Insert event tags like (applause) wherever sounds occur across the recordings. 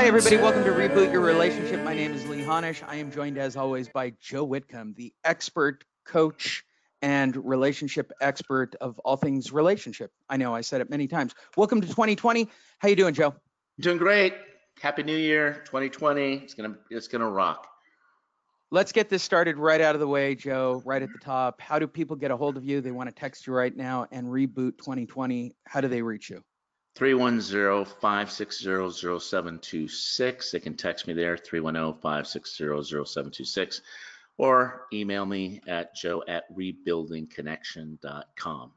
Hi, everybody. Welcome to Reboot Your Relationship. My name is Lee Honish. I am joined, as always, by Joe Whitcomb, the expert coach and relationship expert of all things relationship. I know I said it many times. Welcome to 2020. How you doing, Joe? Doing great. Happy New Year, 2020. It's gonna it's gonna rock. Let's get this started right out of the way, Joe, right at the top. How do people get a hold of you? They want to text you right now and reboot 2020. How do they reach you? 310-560-0726. They can text me there, 310-560-0726, or email me at joe at rebuildingconnection.com.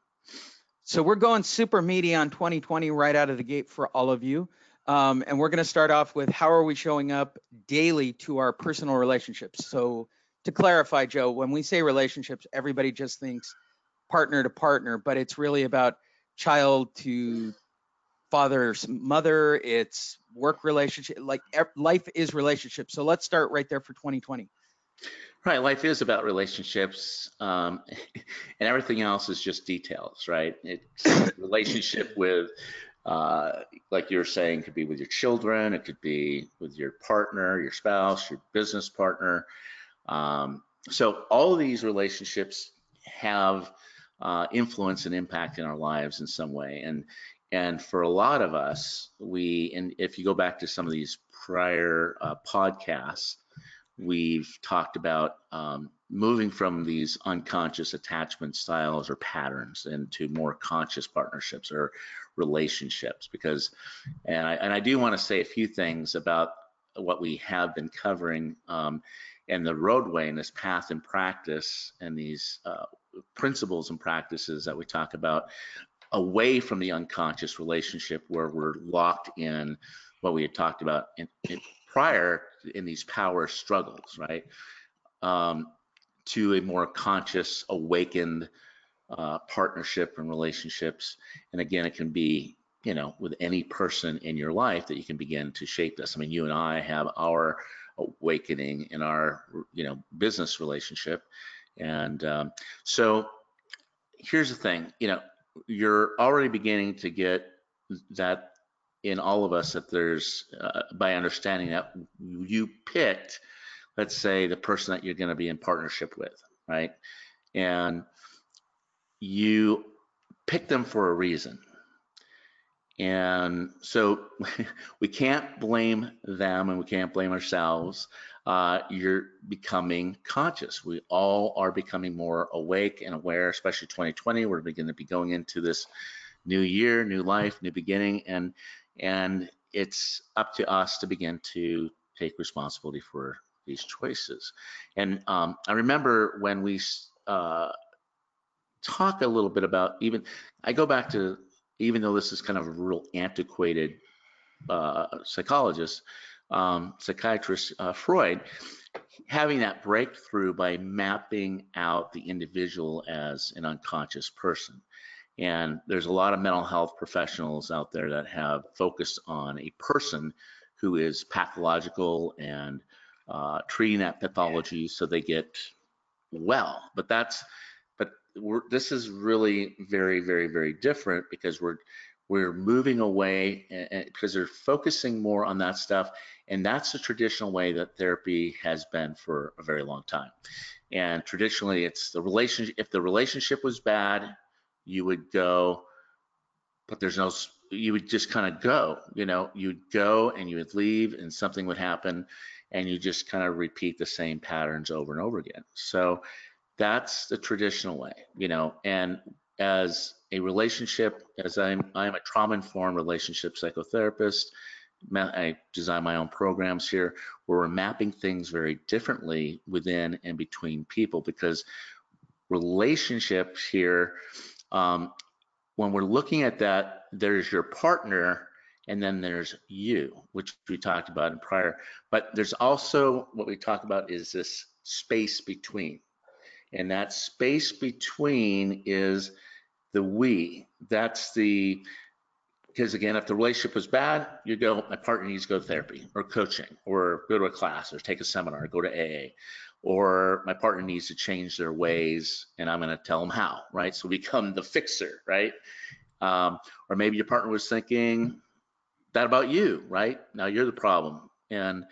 So we're going super meaty on 2020 right out of the gate for all of you. Um, and we're going to start off with how are we showing up daily to our personal relationships? So to clarify, Joe, when we say relationships, everybody just thinks partner to partner, but it's really about child to father, mother, it's work relationship, like life is relationship. So let's start right there for 2020. Right, life is about relationships, um, (laughs) and everything else is just details, right? It's (coughs) relationship with uh, like you were saying, could be with your children, it could be with your partner, your spouse, your business partner. Um, so all of these relationships have uh, influence and impact in our lives in some way. And and for a lot of us, we and if you go back to some of these prior uh, podcasts, we've talked about um, moving from these unconscious attachment styles or patterns into more conscious partnerships or relationships because and I, and I do want to say a few things about what we have been covering um, and the roadway and this path and practice and these uh, principles and practices that we talk about away from the unconscious relationship where we're locked in what we had talked about in, in prior in these power struggles, right? Um, to a more conscious, awakened uh, partnership and relationships. And again, it can be, you know, with any person in your life that you can begin to shape this. I mean, you and I have our awakening in our, you know, business relationship. And um, so here's the thing, you know, you're already beginning to get that in all of us that there's uh, by understanding that you picked let's say the person that you're going to be in partnership with right and you pick them for a reason. And so (laughs) we can't blame them and we can't blame ourselves. Uh, you're becoming conscious. We all are becoming more awake and aware, especially 2020. We're going to be going into this new year, new life, new beginning, and and it's up to us to begin to take responsibility for these choices. And um, I remember when we uh, talk a little bit about even, I go back to, even though this is kind of a real antiquated uh, psychologist, um, psychiatrist uh, Freud, having that breakthrough by mapping out the individual as an unconscious person. And there's a lot of mental health professionals out there that have focused on a person who is pathological and uh, treating that pathology so they get well. But that's we're, this is really very, very, very different because we're we're moving away and, and, because they're focusing more on that stuff, and that's the traditional way that therapy has been for a very long time. And traditionally, it's the relationship. If the relationship was bad, you would go, but there's no. You would just kind of go. You know, you'd go and you would leave, and something would happen, and you just kind of repeat the same patterns over and over again. So that's the traditional way, you know, and as a relationship, as I'm, I'm a trauma informed relationship psychotherapist. I design my own programs here where we're mapping things very differently within and between people because relationships here, um, when we're looking at that, there's your partner and then there's you, which we talked about in prior. But there's also what we talk about is this space between. And that space between is the we. That's the, because again, if the relationship was bad, you go, my partner needs to go to therapy or coaching or go to a class or take a seminar or go to AA. Or my partner needs to change their ways and I'm going to tell them how, right? So become the fixer, right? Um, or maybe your partner was thinking, that about you, right? Now you're the problem. And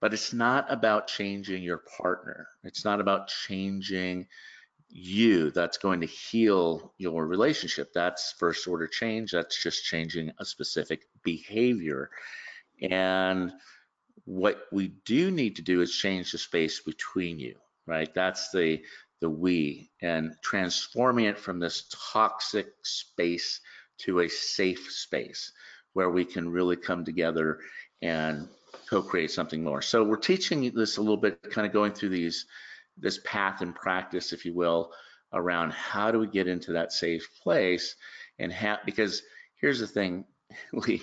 but it's not about changing your partner. It's not about changing you that's going to heal your relationship. That's first order change. That's just changing a specific behavior. And what we do need to do is change the space between you, right? That's the the we and transforming it from this toxic space to a safe space where we can really come together and co-create something more. So we're teaching this a little bit, kind of going through these this path and practice, if you will, around how do we get into that safe place and have because here's the thing, (laughs) we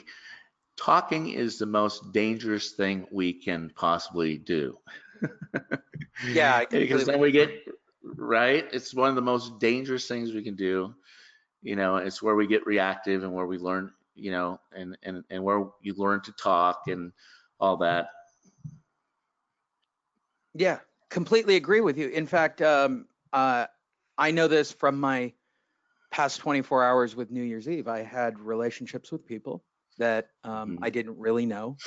talking is the most dangerous thing we can possibly do. (laughs) yeah, (laughs) because then we get right. It's one of the most dangerous things we can do. You know, it's where we get reactive and where we learn, you know, and and and where you learn to talk and all that. Yeah, completely agree with you. In fact, um, uh, I know this from my past 24 hours with New Year's Eve. I had relationships with people that um, mm-hmm. I didn't really know.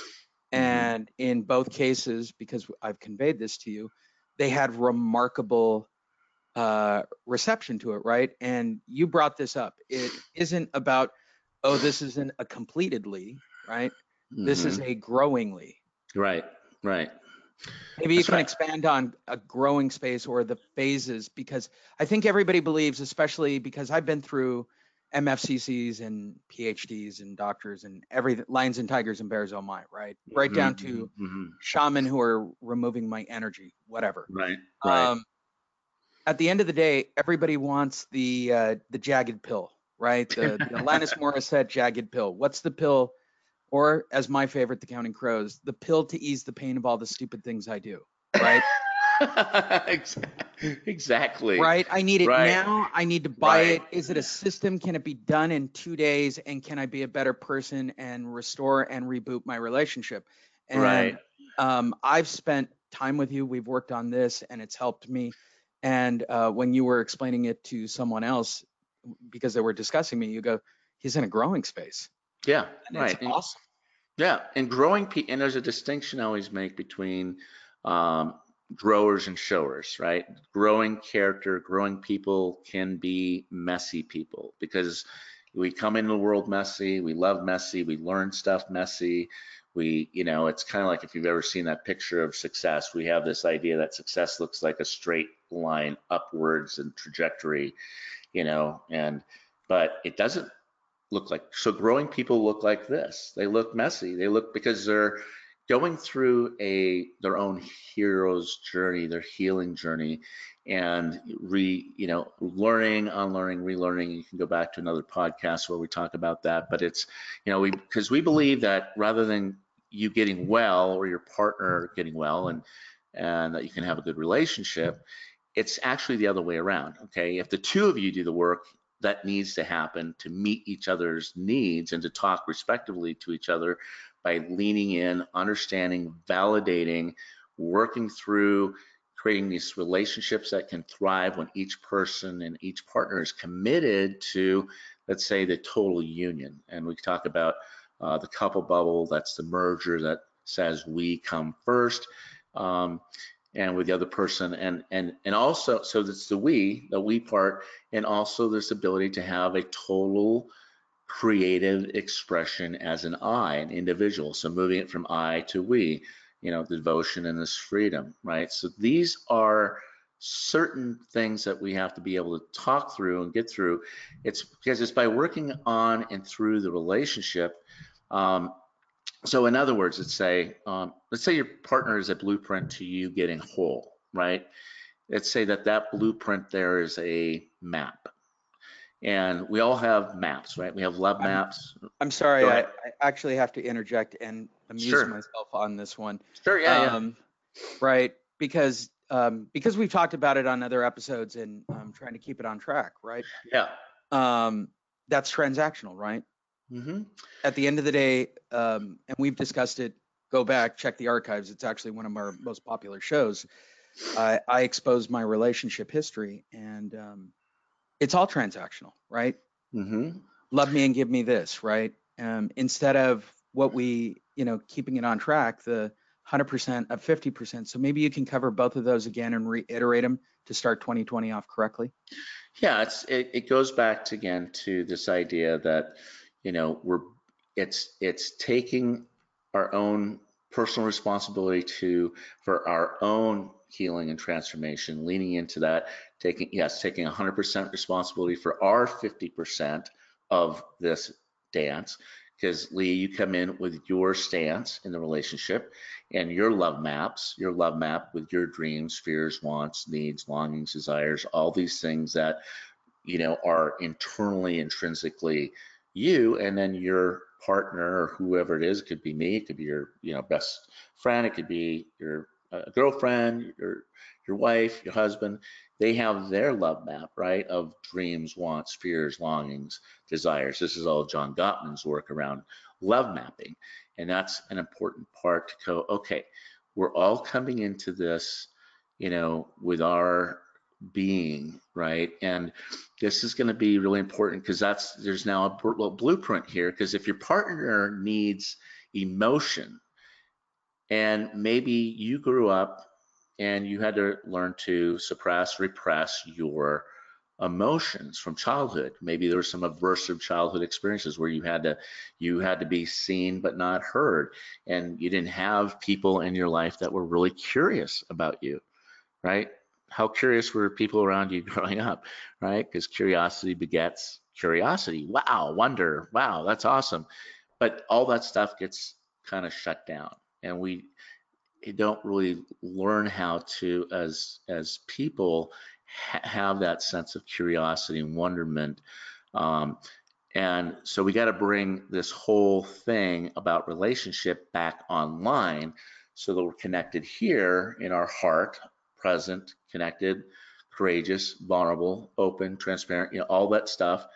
Mm-hmm. And in both cases, because I've conveyed this to you, they had remarkable uh, reception to it, right? And you brought this up. It isn't about, oh, this isn't a completedly, right? Mm-hmm. This is mm-hmm. a growingly. Right, right. Maybe That's you can right. expand on a growing space or the phases because I think everybody believes, especially because I've been through MFCCs and PhDs and doctors and every lions and tigers and bears, oh my, right? Right mm-hmm, down to mm-hmm. shaman who are removing my energy, whatever. Right. Right. Um, at the end of the day, everybody wants the uh, the jagged pill, right? The, the Alanis (laughs) Morissette jagged pill. What's the pill? Or as my favorite, the Counting Crows, the pill to ease the pain of all the stupid things I do, (laughs) right? exactly. Right. I need it right. now. I need to buy right. it. Is it a system? Can it be done in two days? And can I be a better person and restore and reboot my relationship? And right. um, I've spent time with you. We've worked on this and it's helped me. And uh, when you were explaining it to someone else, because they were discussing me, you go, he's in a growing space. Yeah. And right. awesome. Yeah. And growing, pe- and there's a distinction I always make between um, growers and showers, right? Growing character, growing people can be messy people because we come into the world messy, we love messy, we learn stuff messy. We, you know, it's kind of like if you've ever seen that picture of success, we have this idea that success looks like a straight line upwards and trajectory, you know, and but it doesn't look like so growing people look like this. They look messy. They look because they're going through a their own hero's journey, their healing journey, and re you know learning, unlearning, relearning. You can go back to another podcast where we talk about that. But it's you know we because we believe that rather than you getting well or your partner getting well and and that you can have a good relationship, it's actually the other way around. Okay, if the two of you do the work, that needs to happen to meet each other's needs and to talk respectively to each other by leaning in, understanding, validating, working through creating these relationships that can thrive when each person and each partner is committed to, let's say, the total union. And we talk about uh, the couple bubble, that's the merger that says we come first. Um, and with the other person and and and also so that's the we the we part and also this ability to have a total creative expression as an I, an individual. So moving it from I to we, you know, the devotion and this freedom, right? So these are certain things that we have to be able to talk through and get through. It's because it's by working on and through the relationship. Um, so in other words, let's say, um, let's say your partner is a blueprint to you getting whole, right? Let's say that that blueprint there is a map and we all have maps, right? We have love maps. I'm sorry, I, I, actually have to interject and amuse sure. myself on this one. Sure, yeah, um, yeah. Right, because um, because we've talked about it on other episodes and I'm trying to keep it on track, right? Yeah. Um, that's transactional, right? Mm-hmm. At the end of the day, um, and we've discussed it. Go back, check the archives. It's actually one of our most popular shows. I, I expose my relationship history, and um, it's all transactional, right? Mm-hmm. Love me and give me this, right? Um, instead of what we, you know, keeping it on track, the 100% of 50%. So maybe you can cover both of those again and reiterate them to start 2020 off correctly. Yeah, it's it, it goes back to, again to this idea that you know we're it's it's taking our own personal responsibility to for our own healing and transformation, leaning into that, taking yes, taking 100% responsibility for our 50% of this dance. Because Lee, you come in with your stance in the relationship and your love maps, your love map with your dreams, fears, wants, needs, longings, desires, all these things that you know are internally intrinsically you and then your partner or whoever it is. It could be me it could be your you know best friend it could be your uh, girlfriend your your wife your husband. They have their love map right of dreams wants fears longings desires. This is all john gottman's work around love mapping and that's an important part to go okay we're all coming into this you know with our being, right? And this is going to be really important because that's there's now a blueprint here. Because if your partner needs emotion, and maybe you grew up and you had to learn to suppress, repress your emotions from childhood. Maybe there were some aversive childhood experiences where you had to you had to be seen but not heard, and you didn't have people in your life that were really curious about you, right? How curious were people around you (laughs) growing up, right? Because curiosity begets curiosity. Wow, wonder. Wow, that's awesome. But all that stuff gets kind of shut down, and we don't really learn how to, as as people, ha- have that sense of curiosity and wonderment. Um, and so we got to bring this whole thing about relationship back online so that we're connected here in our heart present, connected, courageous, vulnerable, open, transparent, you know, all that stuff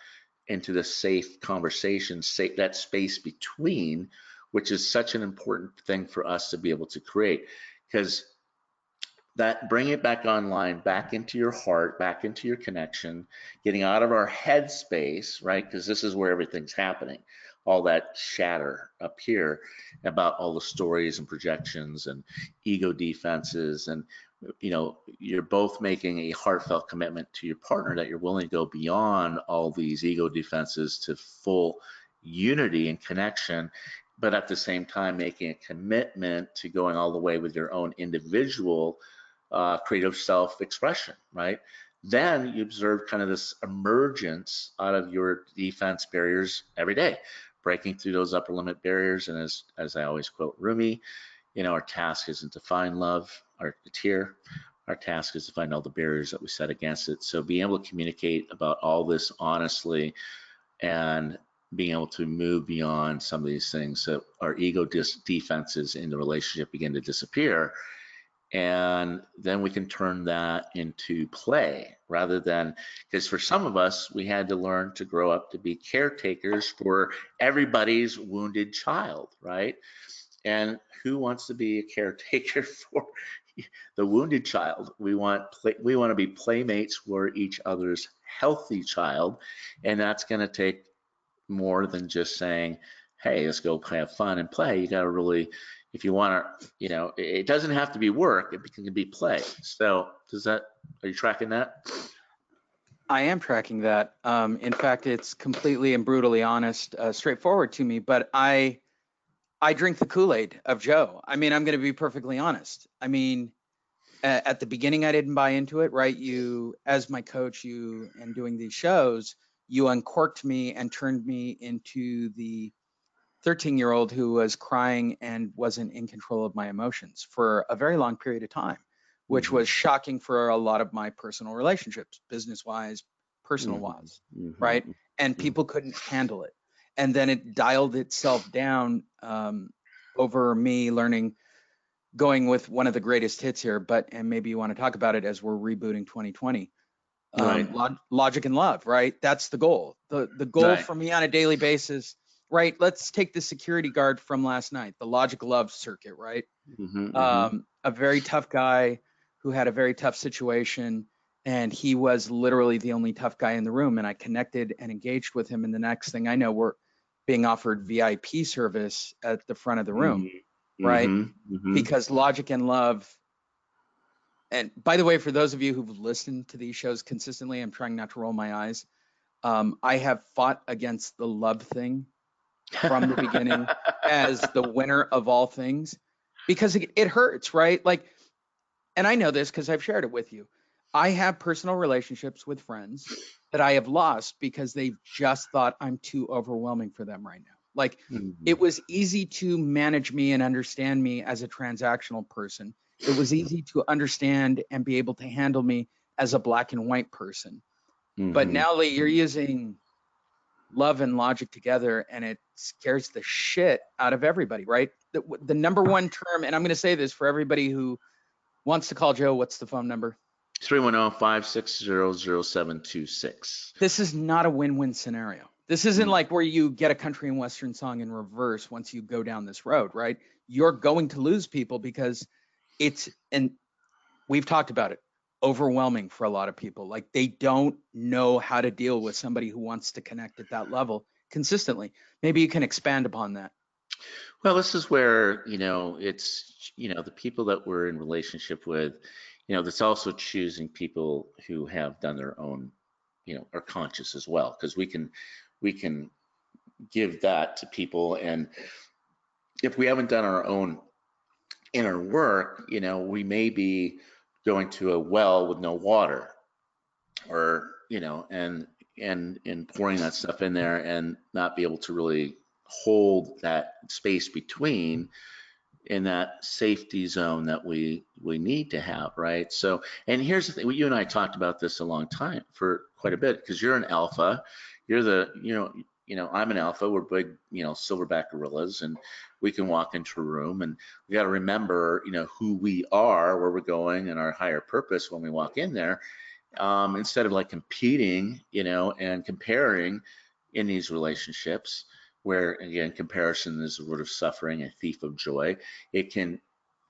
into the safe conversation, safe, that space between, which is such an important thing for us to be able to create. Because that bring it back online, back into your heart, back into your connection, getting out of our head space, right? Because this is where everything's happening. All that shatter up here about all the stories and projections and ego defenses and you know you're both making a heartfelt commitment to your partner that you're willing to go beyond all these ego defenses to full unity and connection but at the same time making a commitment to going all the way with your own individual uh, creative self-expression right? Then you observe kind of this emergence out of your defense barriers every day breaking through those upper limit barriers. And as as i always quote rumi you know our task isn't to find love our tier. Our task is to find all the barriers that we set against it. So being able to communicate about all this honestly and being able to move beyond some of these things so our ego defenses in the relationship begin to disappear and then we can turn that into play rather than because for some of us we had to learn to grow up to be caretakers for everybody's wounded child right and who wants to be a caretaker (laughs) for the wounded child. We want we want to be playmates for each other's healthy child, and that's going to take more than just saying, "Hey, let's go have fun and play." You got to really, if you want to, you know, it doesn't have to be work; it can be play. So, does that? Are you tracking that? I am tracking that. Um, in fact, it's completely and brutally honest, uh, straightforward to me. But I I drink the Kool Aid of Joe. I mean, I'm going to be perfectly honest. I mean, at the beginning, I didn't buy into it, right? You, as my coach, you, and doing these shows, you uncorked me and turned me into the 13 year old who was crying and wasn't in control of my emotions for a very long period of time, which mm-hmm. was shocking for a lot of my personal relationships, business wise, personal wise, mm-hmm. right? And mm-hmm. people couldn't handle it and then it dialed itself down um, over me learning going with one of the greatest hits here but and maybe you want to talk about it as we're rebooting 2020 um, right. log, logic and love right that's the goal the the goal right. for me on a daily basis right let's take the security guard from last night the logic love circuit right mm-hmm, um, mm-hmm. a very tough guy who had a very tough situation and he was literally the only tough guy in the room and i connected and engaged with him and the next thing i know we're being offered VIP service at the front of the room, right? Mhm, mhm. because logic and love and by the way for those of you who've listened to these shows consistently i'm trying not to roll my eyes um, i have fought against the love thing from the beginning (laughs) as the winner of all things because it, it hurts right like and i know this because i've shared it with you i have personal relationships with friends that i have lost because they've just thought i'm too overwhelming for them right now like Mhm. it was easy to manage me and understand me as a transactional person. It was easy to understand and be able to handle me as a black and white person. But Mhm. now that you're using love and logic together and it scares the shit out of everybody, right? The, the number one term, and I'm going to say this for everybody who wants to call Joe, what's the phone number? 310-560-0726. This is not a win-win scenario. This isn't Mm. like where you get a country and western song in reverse once you go down this road, right? You're going to lose people because it's and we've talked about it, overwhelming for a lot of people. Like they don't know how to deal with somebody who wants to connect at that level consistently. Maybe you can expand upon that. Well, this is where, you know, it's, you know, the people that we're in relationship with, you know, that's also choosing people who have done their own, you know, are conscious as well, because we can, we can give that to people. And if we haven't done our own inner work, you know, we may be going to a well with no water or, you know, and, and, and pouring that stuff in there and not be able to really hold that space between in that safety zone that we we need to have right? So and here's the thing you and i talked about this a long time for quite a bit because you're an alpha. You're the you know you know i'm an alpha. We're big you know silverback gorillas and we can walk into a room and we got to remember you know who we are where we're going and our higher purpose when we walk in there um, instead of like competing you know and comparing in these relationships where again comparison is a root of suffering a thief of joy. It can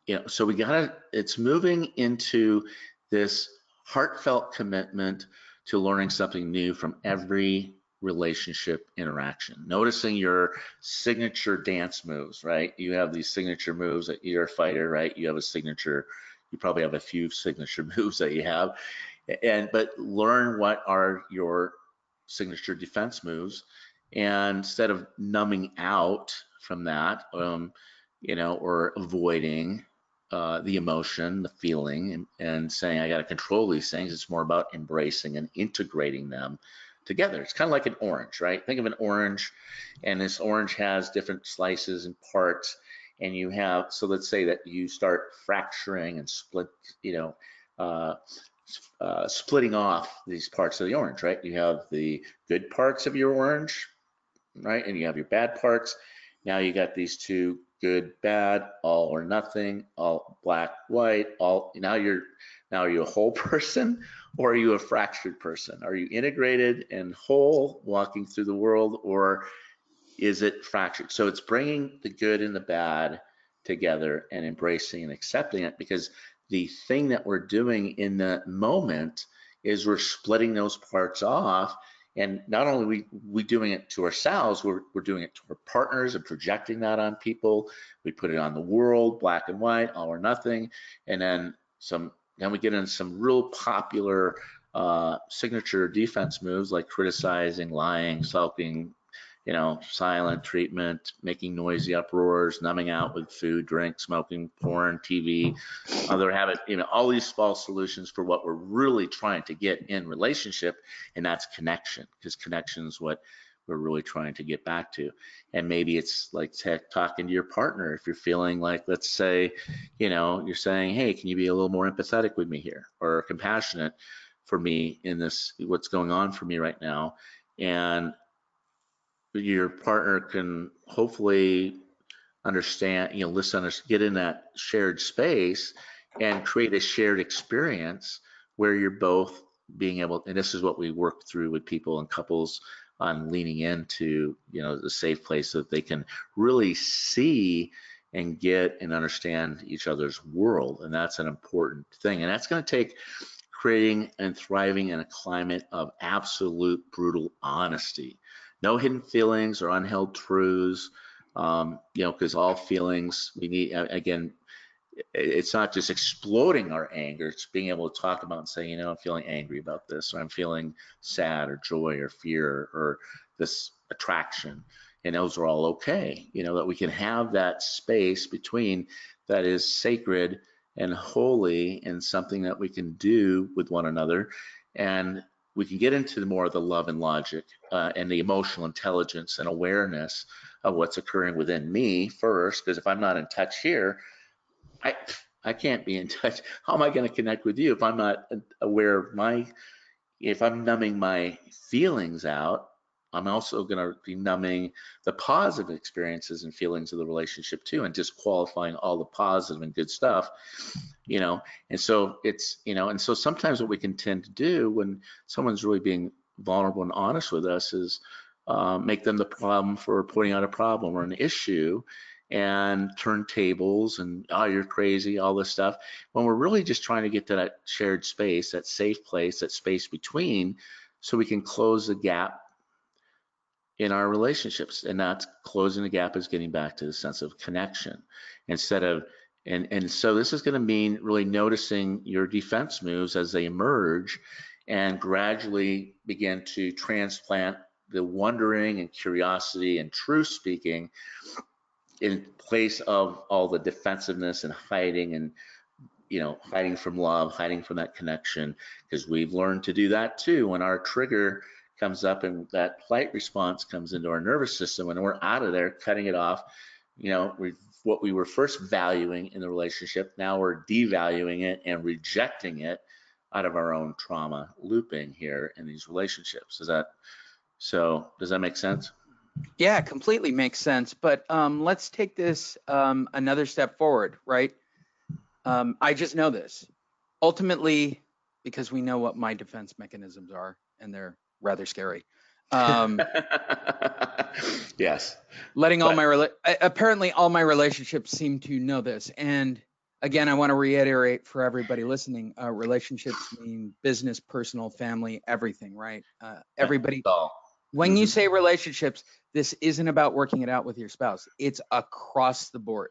you know so we gotta it's moving into this heartfelt commitment to learning something new from every relationship interaction. Noticing your signature dance moves right? You have these signature moves that you're a fighter right? You have a signature you probably have a few signature (laughs) moves that you have. And but learn what are your signature defense moves and instead of numbing out from that um, you know or avoiding uh, the emotion the feeling and, and saying i got to control these things it's more about embracing and integrating them together. It's kind of like an orange right? Think of an orange and this orange has different slices and parts and you have so let's say that you start fracturing and split you know uh, uh, splitting off these parts of the orange right? You have the good parts of your orange right? And you have your bad parts. Now you got these two good, bad, all or nothing, all black, white, all now you're now are you a whole (laughs) person or are you a fractured person? Are you integrated and whole walking through the world or is it fractured? So it's bringing the good and the bad together and embracing and accepting it because the thing that we're doing in the moment is we're splitting those parts off and not only we we doing it to ourselves we're, we're doing it to our partners and projecting that on people. We put it on the world black and white all or nothing. And then some then we get into some real popular uh, signature defense moves like criticizing lying sulking you know silent treatment making noisy uproars numbing out with food drink smoking porn tv other habit you know all these false solutions for what we're really trying to get in relationship and that's connection because connection is what we're really trying to get back to. And maybe it's like talking to your partner. If you're feeling like let's say you know you're saying hey can you be a little more empathetic with me here? or compassionate for me in this what's going on for me right now. And your partner can hopefully understand you know listen get in that shared space and create a shared experience where you're both being able and this is what we work through with people and couples on leaning into you know the safe place so that they can really see and get and understand each other's world and that's an important thing and that's going to take creating and thriving in a climate of absolute brutal honesty no hidden feelings or unheld truths. Um, you know, because all feelings we need again. It's not just exploding our anger; it's being able to talk about and say, you know, I'm feeling angry about this, or I'm feeling sad, or joy, or fear, or this attraction, and those are all okay. You know, that we can have that space between that is sacred and holy and something that we can do with one another and we can get into more of the love and logic uh, and the emotional intelligence and awareness of what's occurring within me first because if i'm not in touch here i i can't be in touch. (laughs) How am i going to connect with you if i'm not aware of my if i'm numbing my feelings out I'm also going to be numbing the positive experiences and feelings of the relationship too, and just qualifying all the positive and good stuff, you know. And so it's, you know, and so sometimes what we can tend to do when someone's really being vulnerable and honest with us is uh, make them the problem for pointing out a problem or an issue and turn tables and oh you're crazy all this stuff when we're really just trying to get to that shared space that safe place that space between so we can close the gap in our relationships. And not closing the gap is getting back to the sense of connection instead of and and so this is going to mean really noticing your defense moves as they emerge and gradually begin to transplant the wondering and curiosity and truth speaking in place of all the defensiveness and hiding and you know hiding from love hiding from that connection because we've learned to do that too. When our trigger comes up and that flight response comes into our nervous system and we're out of there cutting it off. You know what we were first valuing in the relationship now we're devaluing it and rejecting it out of our own trauma looping here in these relationships. Is that so does that make sense? Yeah completely makes sense but um, let's take this um, another step forward right? Um, i just know this. Ultimately because we know what my defense mechanisms are and they're rather scary. (laughs) Um, yes. Letting all my rela- apparently all my relationships seem to know this, and again, I want to reiterate for everybody listening: uh, relationships mean business, personal, family, everything, right? Uh, everybody. When mm-hmm. you say relationships, this isn't about working it out with your spouse. It's across the board.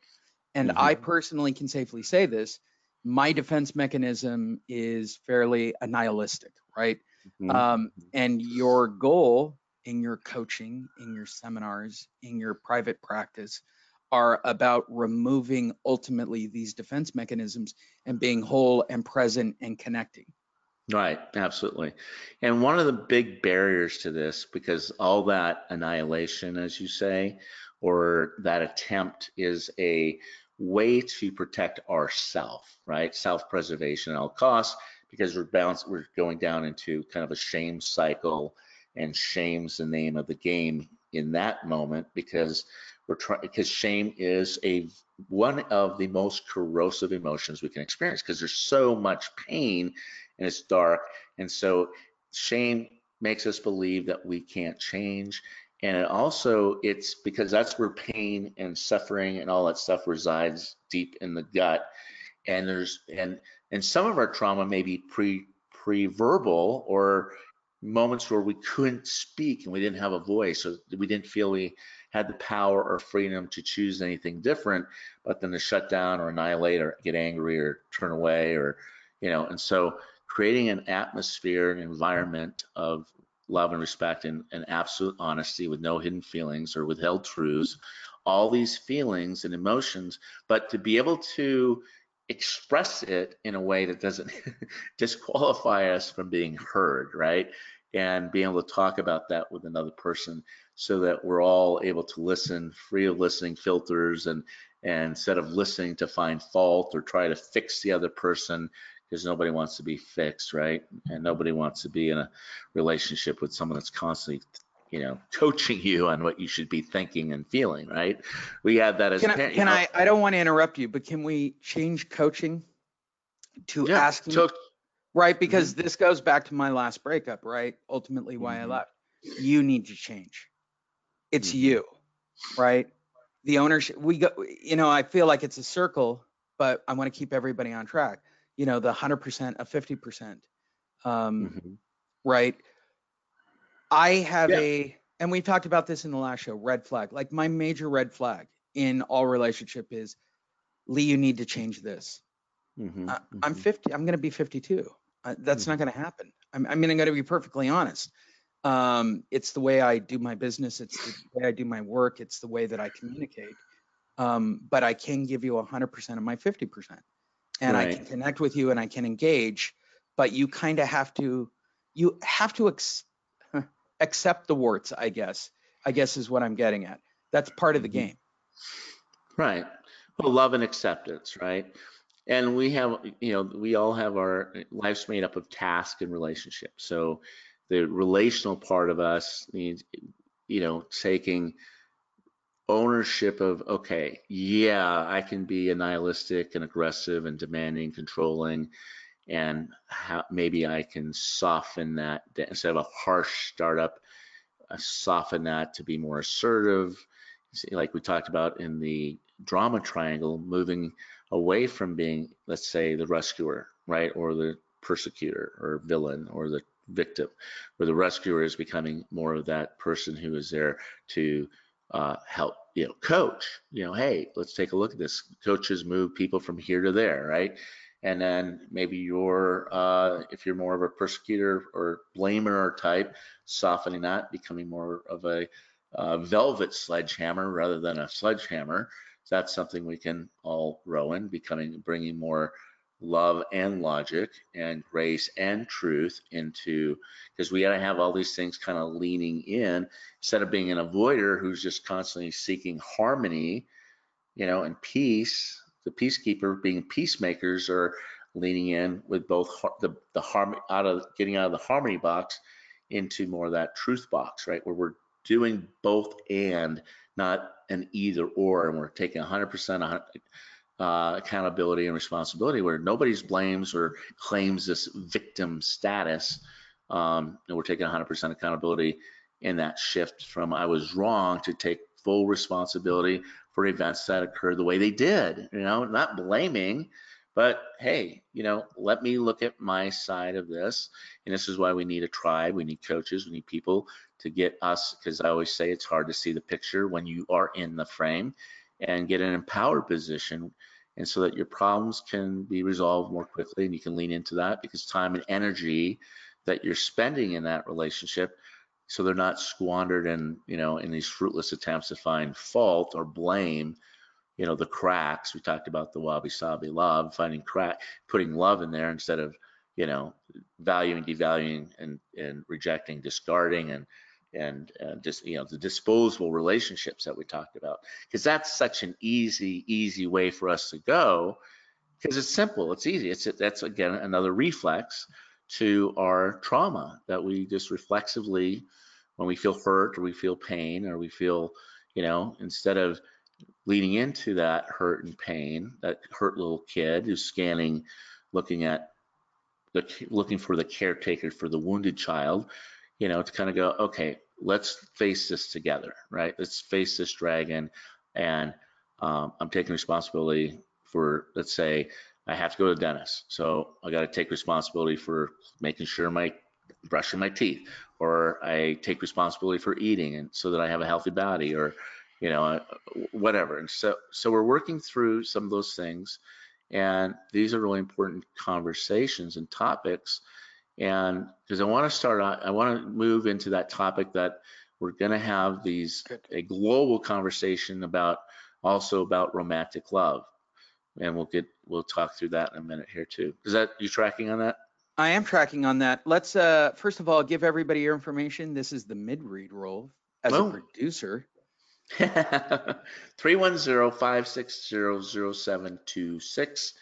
And mm-hmm. I personally can safely say this my defense mechanism is fairly nihilistic, right? Mm-hmm. Um, and your goal in your coaching, in your seminars, in your private practice are about removing ultimately these defense mechanisms and being whole and present and connecting. Right, absolutely. And one of the big barriers to this, because all that annihilation, as you say, or that attempt is a way to protect ourself, right? Self-preservation at all costs because we're bounced, we're going down into kind of a shame cycle, and shame's the name of the game in that moment because we're trying because shame is a one of the most corrosive emotions we can experience because there's so much pain and it's dark, and so shame makes us believe that we can't change. And it also it's because that's where pain and suffering and all that stuff resides deep in the gut. And there's and and some of our trauma may be pre pre-verbal or moments where we couldn't speak and we didn't have a voice or we didn't feel we had the power or freedom to choose anything different but then to shut down or annihilate or get angry or turn away or you know and so creating an atmosphere an environment of love and respect and, and absolute honesty with no hidden feelings or withheld truths all these feelings and emotions but to be able to express it in a way that doesn't (laughs) disqualify us from being heard, right? And being able to talk about that with another person so that we're all able to listen free of listening filters and, and instead of listening to find fault or try to fix the other person because nobody wants to be fixed, right? And nobody wants to be in a relationship with someone that's constantly you know, coaching you on what you should be thinking and feeling, right? We have that as can, I, can I, I don't want to interrupt you, but can we change coaching to yeah, asking, so, right? Because mm-hmm. this goes back to my last breakup, right? Ultimately why mm-hmm. I left. You need to change. It's mm-hmm. you, right? The ownership, we go, you know, I feel like it's a circle, but I want to keep everybody on track. You know, the 100% of 50%, um, mm-hmm. right? I have yeah. a and we talked about this in the last show, red flag. Like my major red flag in all relationship is, Lee, you need to change this. Mhm, I, I'm mhm. 50. I'm going to be 52. Uh, that's Mm-hmm. not going to happen. I'm, I mean, I'm going to be perfectly honest. Um, it's the way I do my business. It's the way I do my work. It's the way that I communicate. Um, but I can give you 100% of my 50%, and I can connect with you and I can engage. But you kind of have to, you have to ex- accept the warts. I guess. I guess is what I'm getting at. That's part of the Mhm. game. Right. Well, love and acceptance, right? And we have, you know, we all have our life's made up of task and relationship. So the relational part of us needs, you know, taking ownership of, okay, yeah, I can be a nihilistic and aggressive and demanding, controlling, and how maybe I can soften that instead of a harsh startup, uh, soften that to be more assertive, See, like we talked about in the drama triangle, moving away from being, let's say, the rescuer, right, or the persecutor or villain or the victim, where the rescuer is becoming more of that person who is there to uh, help, you know, coach. You know, hey, let's take a look at this. Coaches move people from here to there, right? And then maybe you're, uh, if you're more of a persecutor or blamer type, softening that, becoming more of a uh, velvet sledgehammer rather than a sledgehammer. That's something we can all row in, becoming bringing more love and logic and grace and truth into because we got to have all these things kind of leaning in instead of being an avoider who's just constantly seeking harmony, you know, and peace. The peacekeeper being peacemakers are leaning in with both the the harm out of getting out of the harmony box into more of that truth box, right? Where we're doing both and not an either or, and we're taking 100% uh, accountability and responsibility where nobody's blames or claims this victim status. Um, and we're taking 100% accountability in that shift from I was wrong to take full responsibility for events that occurred the way they did, you know, not blaming, but hey, you know, let me look at my side of this. And this is why we need a tribe, we need coaches, we need people to get us, because I always say it's hard to see the picture when you are in the frame and get an empowered position. And so that your problems can be resolved more quickly and you can lean into that because time and energy that you're spending in that relationship so they're not squandered in you know in these fruitless attempts to find fault or blame you know the cracks. We talked about the wabi sabi love finding crack putting love in there instead of you know valuing devaluing and and rejecting discarding and and uh, just you know the disposable relationships that we talked about. Because that's such an easy easy way for us to go because it's simple it's easy. It's that's again another reflex to our trauma that we just reflexively when we feel hurt or we feel pain or we feel you know instead of leading into that hurt and pain that hurt little kid who's scanning looking at the looking for the caretaker for the wounded child you know to kind of go okay let's face this together right? Let's face this dragon and um, i'm taking responsibility for let's say i have to go to the dentist. So i got to take responsibility for making sure my brushing my teeth or i take responsibility for eating and so that i have a healthy body or you know uh, whatever. And so so we're working through some of those things and these are really important conversations and topics. And because i want to start out i want to move into that topic that we're going to have these a global conversation about also about romantic love and we'll get we'll talk through that in a minute here too is that you tracking on that I am tracking on that. Let's uh first of all give everybody your information. This is the mid read role as Oh. a producer. (laughs) 310-560-0726.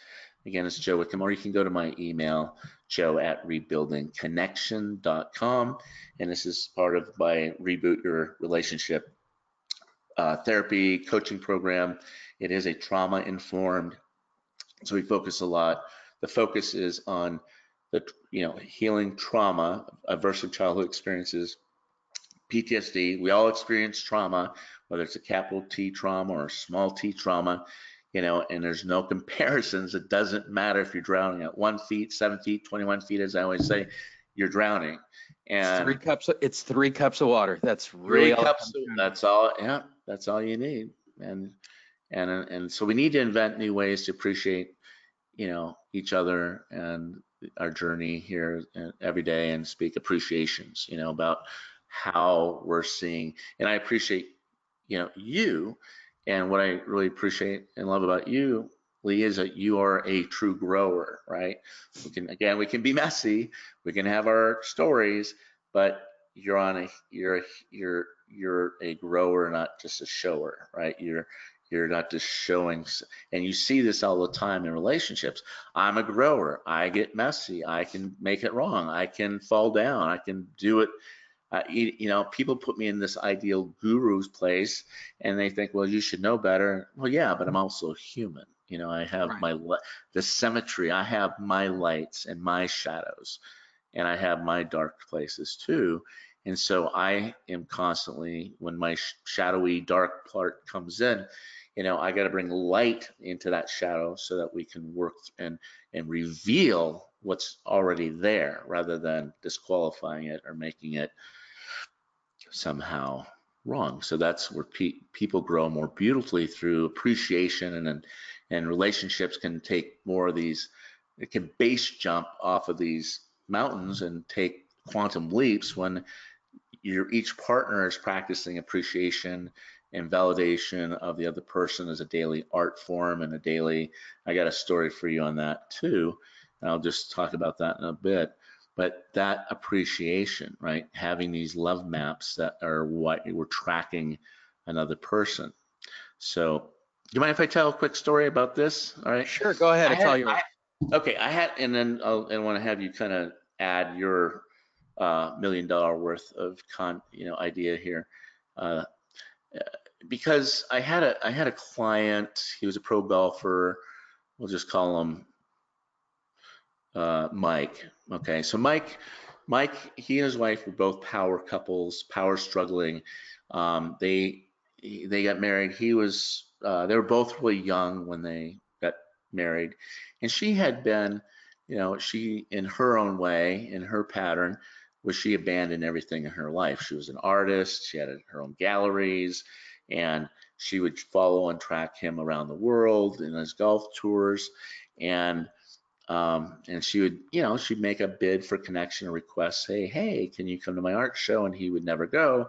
Again, it's Joe Whitcomb, or you can go to my email, joe at rebuildingconnection.com. And this is part of my Reboot Your Relationship uh, therapy coaching program. It is a trauma informed, so we focus a lot. The focus is on the you know healing trauma, aversive childhood experiences, PTSD. We all experience trauma, whether it's a capital T trauma or a small T trauma, you know, and there's no (laughs) comparisons. It doesn't matter if you're drowning at one feet, seven feet, 21 feet, as I always say. you're drowning. It's And three cups, of- it's three cups of water. That's really all cups, comes that's all, yeah, that's all you need. And, and, and so we need to invent new ways to appreciate, you know, each other and our journey here every day and speak appreciations, you know, about how we're seeing. And I appreciate, you know, you and what I really appreciate and love about you, Lee, is that you are a true grower, right? We can, again, we can be messy, we can have our stories, but you're on a, you're, a- you're, you're a grower, not just a shower, right? You're, you're not just showing, and you see this all the time in relationships. I'm a grower. I get messy. I can make it wrong. I can fall down. I can do it. Uh, you, you know, people put me in this ideal guru's place and they think, well, you should know better. Well, yeah, but I'm also human. You know, I have Right. my, the symmetry. I have my lights and my shadows and I have my dark places too. And so I am constantly, when my shadowy dark part comes in, you know, I got to bring light into that shadow so that we can work and and reveal what's already there rather than disqualifying it or making it somehow wrong. So that's where pe- people grow more beautifully through appreciation and and and relationships can take more of these it can base jump off of these mountains and take quantum leaps when your each partner is practicing appreciation and validation of the other person as a daily art form and a daily i got a story for you on that too and i'll just talk about that in a bit but that appreciation right having these love maps that are what we're tracking another person so do you mind if i tell a quick story about this all right Sure, go ahead. I It's all had- yours. I- Okay, I had, and then I'll, I want to have you kind of add your million dollar worth of con, you know, idea here, uh, uh, because I had a I had a client. He was a pro golfer. We'll just call him uh, Mike. Okay, so Mike, Mike, he and his wife were both power couples, power struggling. Um, they they got married. He was uh, they were both really young when they got married, and she had been, you know, she in her own way, in her pattern, was she abandoned everything in her life. She was an artist. She had her own galleries, and she would follow and track him around the world in his golf tours, and um, and she would, you know, she'd make a bid for connection request, say, hey, can you come to my art show? And he would never go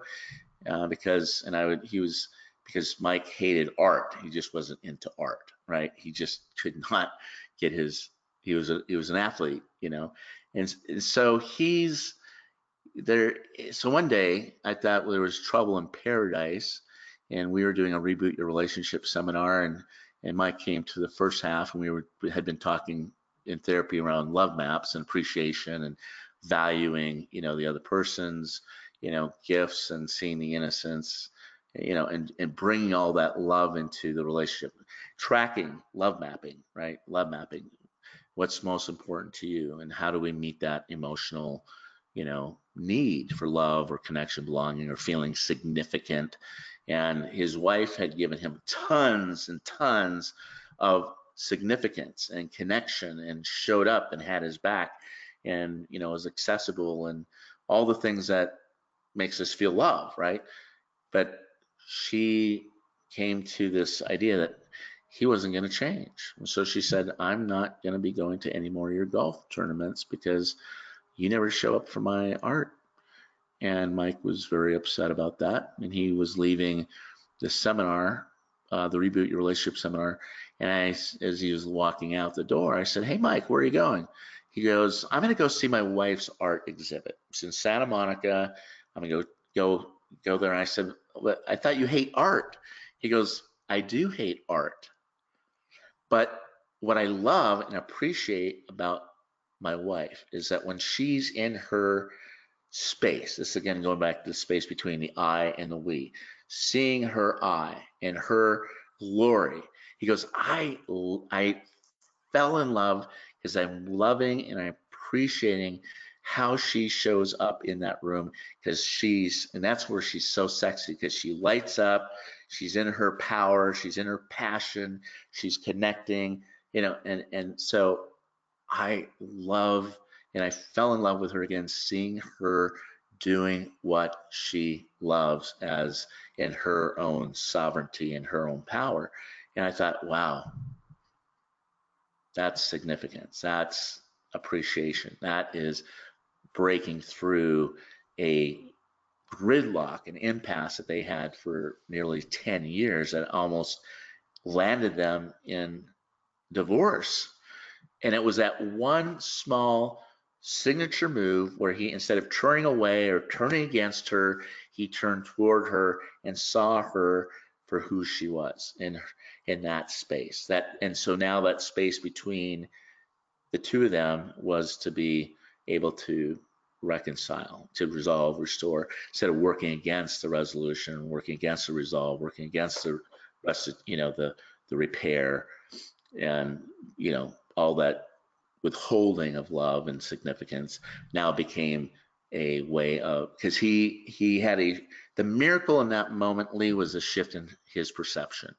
uh, because, and I would, he was, because Mike hated art. He just wasn't into art, right? He just could (laughs) not get his, he was a, he was an athlete, you know? And, and so he's there. So one day I thought there was trouble in paradise and we were doing a reboot your relationship seminar and, and Mike came to the first half and we were, we had been talking in therapy around love maps and appreciation and valuing, you know, the other person's, you know, gifts and seeing the innocence, you know, and, and bringing all that love into the relationship, tracking love mapping, right? Love mapping. What's most important to you and how do we meet that emotional, you know, need for love or connection, belonging or feeling significant. And his wife had given him tons and tons of significance and connection and showed up and had his back and you know was accessible and all the things that makes us feel love right but she came to this idea that he wasn't going to change and so she said i'm not going to be going to any more of your golf tournaments because you never show up for my art and mike was very upset about that and he was leaving the seminar uh, the reboot your relationship seminar and I, as he was walking out the door, I said, Hey, Mike, where are you going? He goes, I'm going to go see my wife's art exhibit. It's in Santa Monica. I'm going to go, go, go there. And I said, I thought you hate art. He goes, I do hate art. But what I love and appreciate about my wife is that when she's in her space, this again going back to the space between the I and the we, seeing her I and her glory, he goes, I I fell in love because I'm loving and I'm appreciating how she shows up in that room because she's and that's where she's so sexy because she lights up she's in her power she's in her passion she's connecting you know and and so i love And I fell in love with her again, seeing her doing what she loves as in her own sovereignty and her own power. And I thought, wow, that's significance. That's appreciation. That is breaking through a gridlock, an impasse that they had for nearly 10 years that almost landed them in divorce. And it was that one small signature move where he, instead of turning away or turning against her, he turned toward her and saw her for who she was in in that space. That and so now that space between the two of them was to be able to reconcile, to resolve, restore, instead of working against the resolution, working against the resolve, working against the rest, you know, the the repair, and you know all that withholding of love and significance now became a way of because he he had a the miracle in that moment lee was a shift in his perception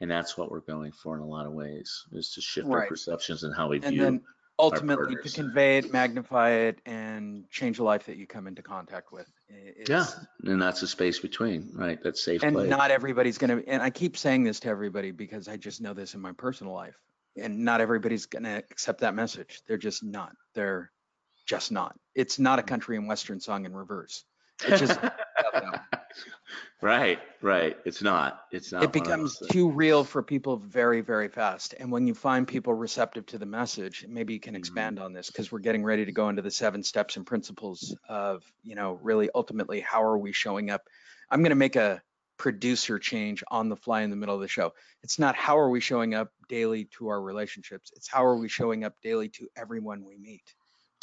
and that's what we're going for in a lot of ways is to shift our perceptions and how we view And view then ultimately to convey it, magnify it, and change the life that you come into contact with. I- yeah and that's a space between right that safe And place not everybody's gonna, and I keep saying this to everybody because I just know this in my personal life. And not everybody's gonna accept that message. They're just not. They're just not. It's not a country and western song in reverse. (laughs) It just, right right it's not it's not it becomes too real for people very, very fast. And when you find people receptive to the message, maybe you can Mhm. expand on this because we're getting ready to go into the seven steps and principles of, you know, really ultimately how are we showing up? I'm going to make a producer change on the fly in the middle of the show. It's not how are we showing up daily to our relationships. It's how are we showing up daily to everyone we meet.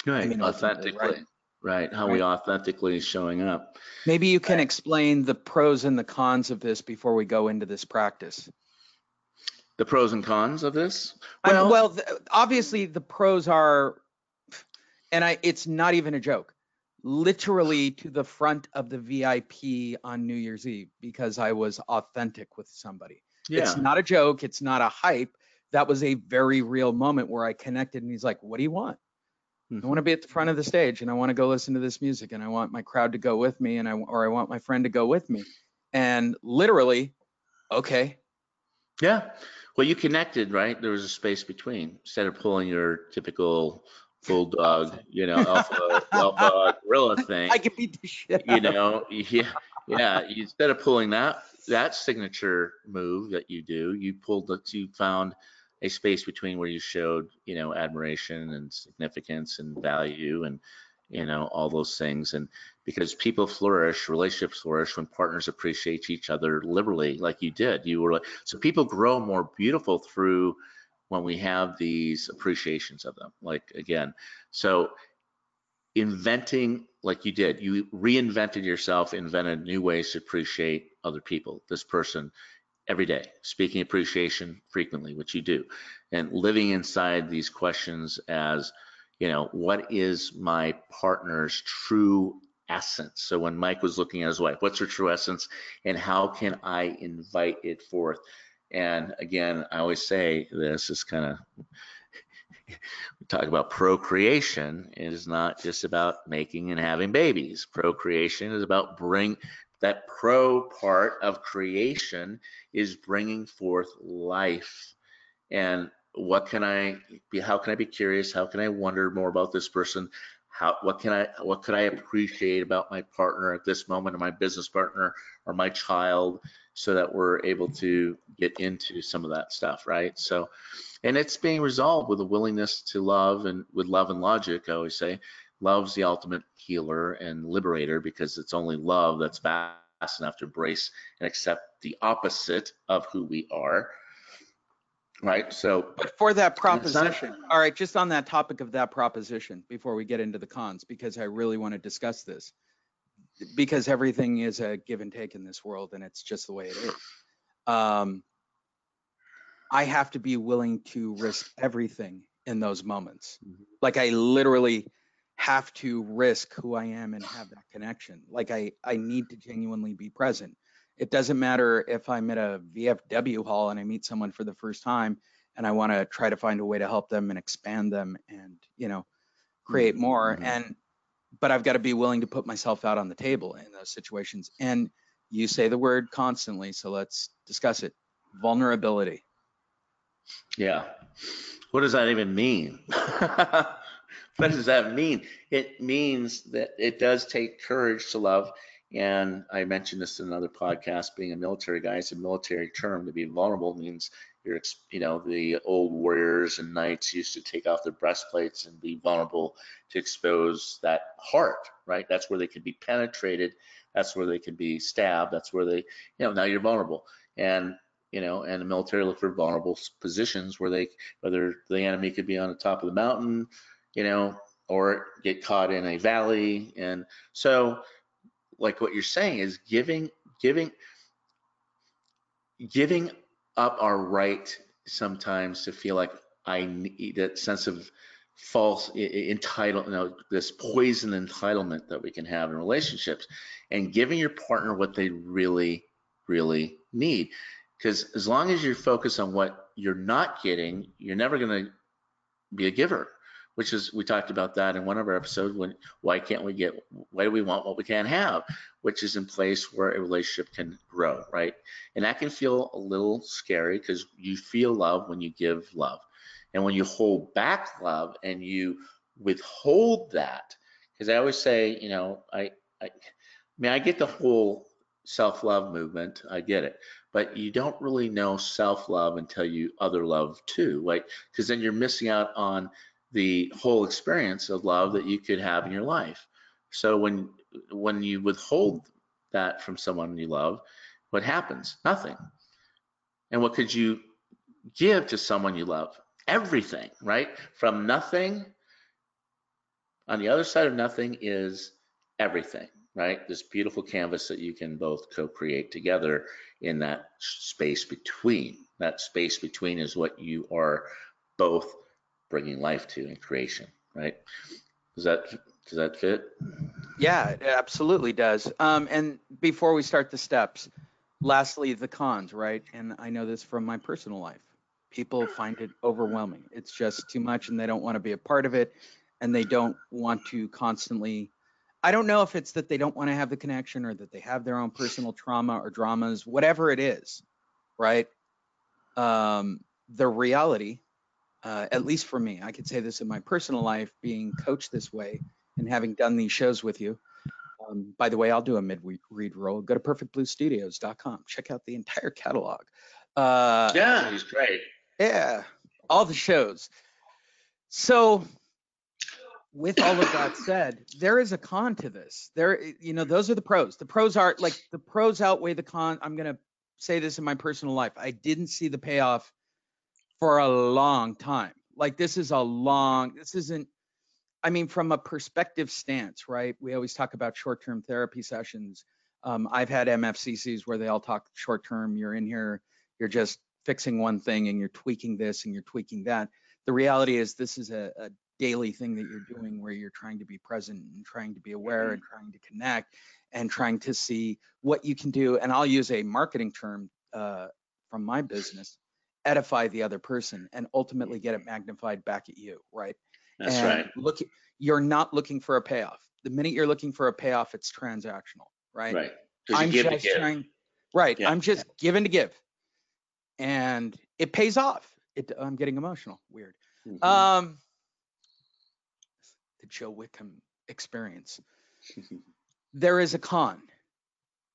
right mean, ultimately, authentically right? right, how we authentically showing up Maybe you can explain the pros and the cons of this before we go into this practice. the pros and cons of this I mean, well, well, th- obviously the pros are, and I, it's not even a joke, literally to the front of the VIP on New Year's Eve because I was authentic with somebody. yeah It's not a joke. It's not a hype. That was a very real moment where I connected and he's like, what do you want? I want to mm-hmm. be at the front of the stage and I want to go listen to this music and I want my crowd to go with me and I, or I want my friend to go with me. And literally, okay, Yeah. Well, you connected, right? There was a space between instead of pulling your typical bulldog, you know, alpha, alpha gorilla thing. I can beat the shit You know, yeah, yeah. Instead of pulling that that signature move that you do, you pulled the, you found a space between where you showed, you know, admiration and significance and value and you know all those things and because people flourish relationships flourish when partners appreciate each other liberally like you did you were like so people grow more beautiful through when we have these appreciations of them like again so inventing like you did you reinvented yourself invented new ways to appreciate other people this person every day speaking appreciation frequently which you do and living inside these questions as you know what is my partner's true essence? So when mike was looking at his wife what's her true essence and how can i invite it forth and again i always say this is kind of (laughs) we talk about procreation it is not just about making and having babies. Procreation is about bring that pro part of creation is bringing forth life. And what can i be how can i be curious? How can i wonder more about this person how what can i what could i appreciate about my partner at this moment or my business partner or my child so that we're able to get into some of that stuff right? So and it's being resolved with a willingness to love and with love and logic i always say. Love's the ultimate healer and liberator because it's only love that's vast enough to embrace and accept the opposite of who we are right so But for that proposition, all right, just on that topic of that proposition, before we get into the cons, because I really want to discuss this. Because everything is a give and take in this world and it's just the way it is. Um, I have to be willing to risk everything in those moments. Mhm. Like I literally have to risk who I am and have that connection. Like I, I need to genuinely be present. It doesn't matter if I'm at a VFW hall and I meet someone for the first time and I want to try to find a way to help them and expand them and, you know, create more Mhm. and but I've got to be willing to put myself out on the table in those situations. And you say the word constantly, so let's discuss it. Vulnerability. Yeah. What does that even mean? (laughs) what does that mean? It means that it does take courage to love. And I mentioned this in another podcast, being a military guy, it's a military term to be vulnerable means you're, you know, the old warriors and knights used to take off their breastplates and be vulnerable to expose that heart, right? That's where they could be penetrated. That's where they could be stabbed. That's where they, you know, now you're vulnerable. And you know, and the military look for vulnerable positions where they, whether the enemy could be on the top of the mountain, you know, or get caught in a valley. And so, like what you're saying is giving, giving, giving up our right sometimes to feel like I need that sense of false entitled, you know, this poison entitlement that we can have in relationships, and giving your partner what they really, really need. Because as long as you're focused on what you're not getting, you're never going to be a giver. Which is we talked about that in one of our episodes. When why can't we get? Why do we want what we can't have? Which is in place where a relationship can grow, right? And that can feel a little scary because you feel love when you give love, and when you hold back love and you withhold that, because I always say, you know, I, I, I mean, I get the whole self-love movement, I get it, but you don't really know self-love until you other love too, like because then you're missing out on the whole experience of love that you could have in your life. So when when you withhold that from someone you love, what happens? Nothing. And what could you give to someone you love? Everything, right? From nothing. On the other side of nothing is everything, right? This beautiful canvas that you can both co-create together in that space between. That space between is what you are both bringing life to in creation, right? Does that does that fit? Yeah, it absolutely does. Um, and before we start the steps, lastly, the cons, right? And I know this from my personal life. People find it overwhelming. It's just too much and they don't want to be a part of it and they don't want to constantly I don't know if it's that they don't want to have the connection or that they have their own personal trauma or dramas, whatever it is, right? Um, the reality, uh, at least for me, I could say this in my personal life, being coached this way and having done these shows with you. Um, by the way, I'll do a mid-read roll. Go to perfectbluestudios.com. Check out the entire catalog. Uh, Yeah, he's great. yeah, all the shows. So, with all of that said, there is a con to this. There, you know, those are the pros. The pros are like the pros outweigh the con. I'm gonna say this in my personal life. I didn't see the payoff for a long time. Like this is a long. This isn't. I mean, from a perspective stance, right? We always talk about short-term therapy sessions. Um, I've had MFCCs where they all talk short-term. You're in here, you're just fixing one thing, and you're tweaking this and you're tweaking that. The reality is, this is a, a daily thing that you're doing where you're trying to be present and trying to be aware and trying to connect and trying to see what you can do. And I'll use a marketing term uh, from my business edify the other person and ultimately get it magnified back at you, right? That's and right. Look, you're not looking for a payoff. The minute you're looking for a payoff, it's transactional, right? Right. I'm give just trying, right? Yeah. I'm just giving to give, and it pays off. It, I'm getting emotional. Weird. Mhm. Um, the Joe Whitcomb experience. (laughs) There is a con,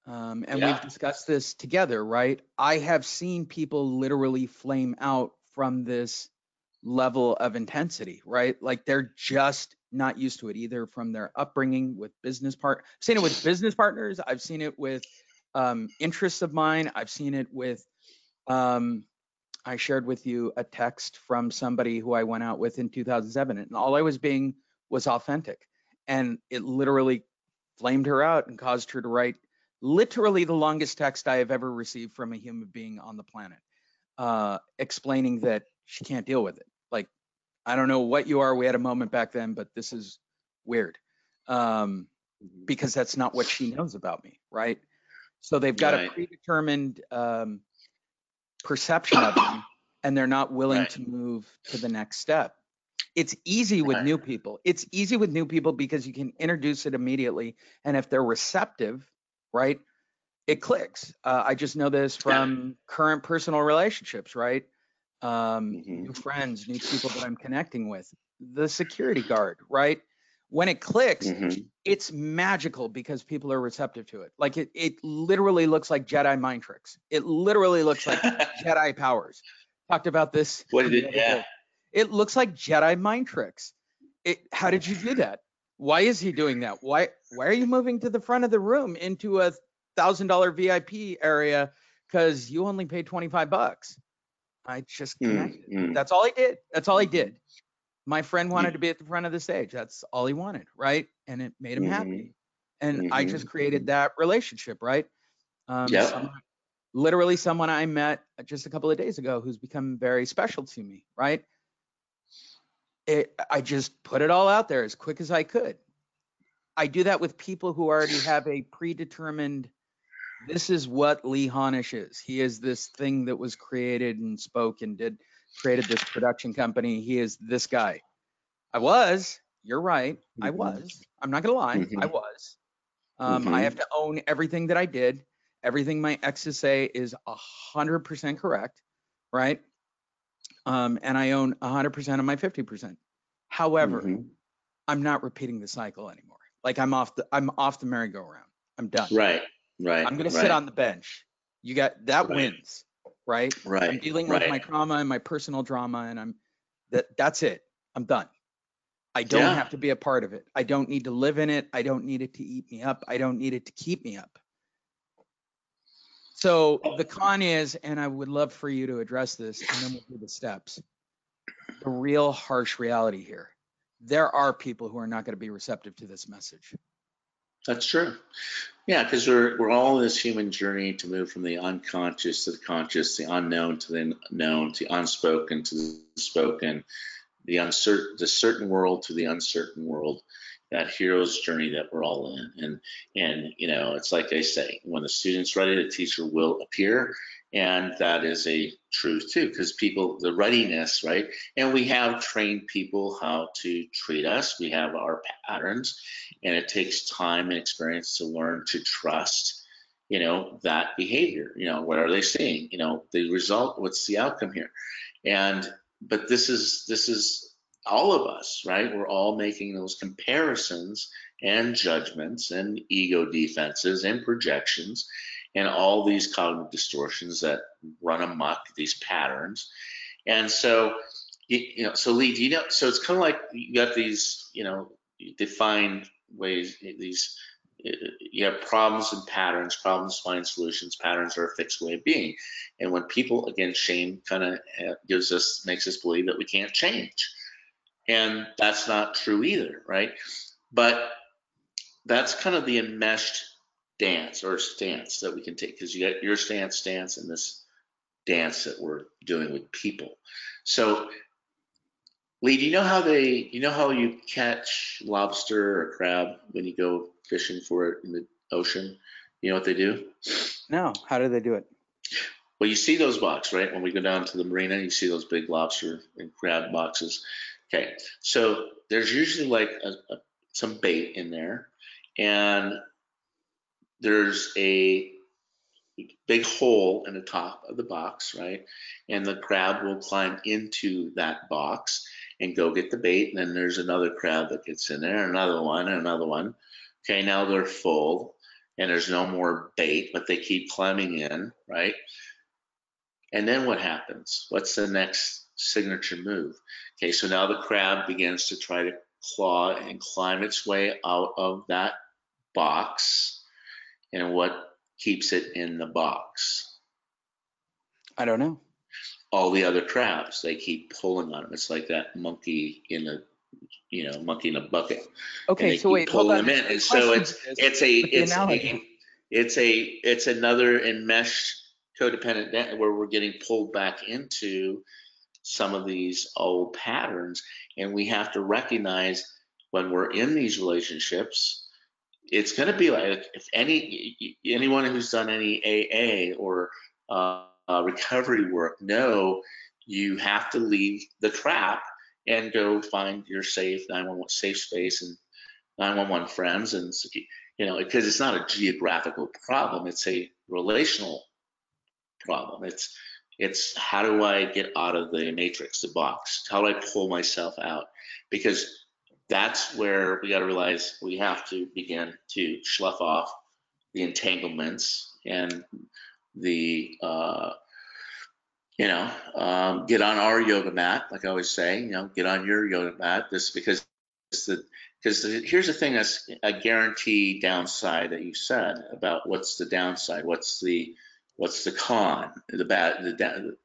um, and Yeah. we've discussed this together, right? I have seen people literally flame out from this level of intensity, right? Like they're just not used to it, either from their upbringing with business part. I've seen it with business partners. I've seen it with um, interests of mine. I've seen it with. Um, I shared with you a text from somebody who I went out with in 2007, and all I was being was authentic, and it literally flamed her out and caused her to write literally the longest text I have ever received from a human being on the planet, uh, explaining that she can't deal with it. Like, I don't know what you are. We had a moment back then, but this is weird um, Mhm. because that's not what she knows about me, right? So they've got a predetermined um, perception of me, and they're not willing Right. to move to the next step. It's easy with Right. new people. It's easy with new people because you can introduce it immediately. And if they're receptive, right, it clicks. Uh, I just know this from current personal relationships, right? Um, Mhm. New friends, new people that I'm connecting with. The security guard, right? When it clicks, Mhm. it's magical because people are receptive to it. Like it, it literally looks like Jedi mind tricks. It literally looks like (laughs) Jedi powers. Talked about this. What did it? Yeah. It looks like Jedi mind tricks. It. How did you do that? Why is he doing that? Why? Why are you moving to the front of the room into a thousand dollar VIP area? Because you only paid twenty five bucks. I just Mm, connected. mm. That's all he did. That's all he did. My friend wanted You- to be at the front of the stage. That's all he wanted, right? And it made him happy. And I Mhm. just created that relationship, right? Um, Yep. someone- literally someone I met just a couple of days ago who's become very special to me, right? It, I just put it all out there as quick as I could. I do that with people who already have a predetermined, this is what Lee Honish is. He is this thing that was created and spoke and did, created this production company. He is this guy. I was, you're right. I Mhm. was. I'm not gonna lie. I Mhm. was. Um, I Mhm. have to own everything that I did. Everything my exes say is a hundred percent correct, right? Um, and I own hundred percent of my fifty percent. However, Mhm. I'm not repeating the cycle anymore. Like I'm off the I'm off the merry-go-round. I'm done. Right. Right. I'm gonna right, sit on the bench. You got that Right. wins, right? Right. I'm dealing right. with my trauma and my personal drama, and I'm that that's it. I'm done. I don't Yeah. have to be a part of it. I don't need to live in it. I don't need it to eat me up. I don't need it to keep me up. So the con is, and I would love for you to address this, and then we'll do the steps. The real harsh reality here. There are people who are not going to be receptive to this message. That's true. Yeah, because we're we're all in this human journey to move from the unconscious to the conscious, the unknown to the known, to the unspoken to the spoken, the uncertain, the certain world to the uncertain world. That hero's journey that we're all in, and and you know, it's like I say, when the student's ready, the teacher will appear, and that is a truth too, because people, the readiness, right? And we have trained people how to treat us. We have our patterns, and it takes time and experience to learn to trust you know that behavior. You know what are they seeing? You know the result what's the outcome here? And but this is this is all of us right? We're all making those comparisons and judgments and ego defenses and projections and all these cognitive distortions that run amok these patterns. And so you, know so lee do you know so it's kind of like you got these you know defined ways these you have problems and patterns problems find solutions patterns are a fixed way of being. And when people again shame kind of uh, gives us makes us believe that we can't change and that's not true either right but that's kind of the enmeshed dance or stance that we can take because you got your stance stance and this dance that we're doing with people so Lee, do you know how they, you know how you catch lobster or crab when you go fishing for it in the ocean? You know what they do? No, how do they do it? Well, you see those boxes, right? When we go down to the marina, you see those big lobster and crab boxes. Okay, so there's usually like a, a, some bait in there, and there's a big hole in the top of the box, right? And the crab will climb into that box and go get the bait. And then there's another crab that gets in there, another one, another one. Okay, now they're full and there's no more bait, but they keep climbing in, right? And then what happens? What's the next signature move? Okay, so now the crab begins to try to claw and climb its way out of that box. And what keeps it in the box? I don't know. All the other crabs, they keep pulling on them. It's like that monkey in a, you know, monkey in a bucket. Okay, so wait, hold pulling on. them in. And so it's it's a it's a, it's a it's another enmeshed codependent net where we're getting pulled back into some of these old patterns, and we have to recognize when we're in these relationships. It's going to be like if any anyone who's done any AA or uh, uh, recovery work know you have to leave the trap and go find your safe 911 safe space and 911 friends and you know because it's not a geographical problem it's a relational problem it's it's how do i get out of the matrix the box? How do i pull myself out? Because that's where we got to realize we have to begin to slough off the entanglements and the uh, you know um, get on our yoga mat like i always say you know get on your yoga mat this because the because here's the thing that's a guarantee downside that you said about what's the downside what's the what's the con? The bad the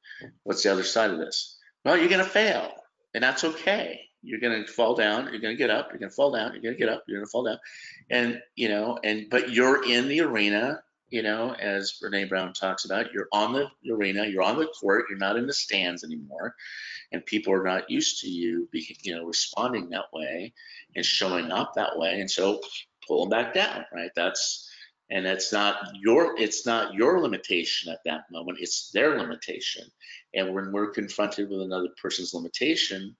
what's the other side of this? Well you're going to fail and that's okay. You're going to fall down you're going to get up you're going to fall down you're going to get up you're going to fall down. And you know and but you're in the arena you know as brene brown talks about you're on the arena you're on the court you're not in the stands anymore and people are not used to you you know responding that way and showing up that way and so pull them back down right? That's and it's not your it's not your limitation at that moment it's their limitation and when we're confronted with another person's limitation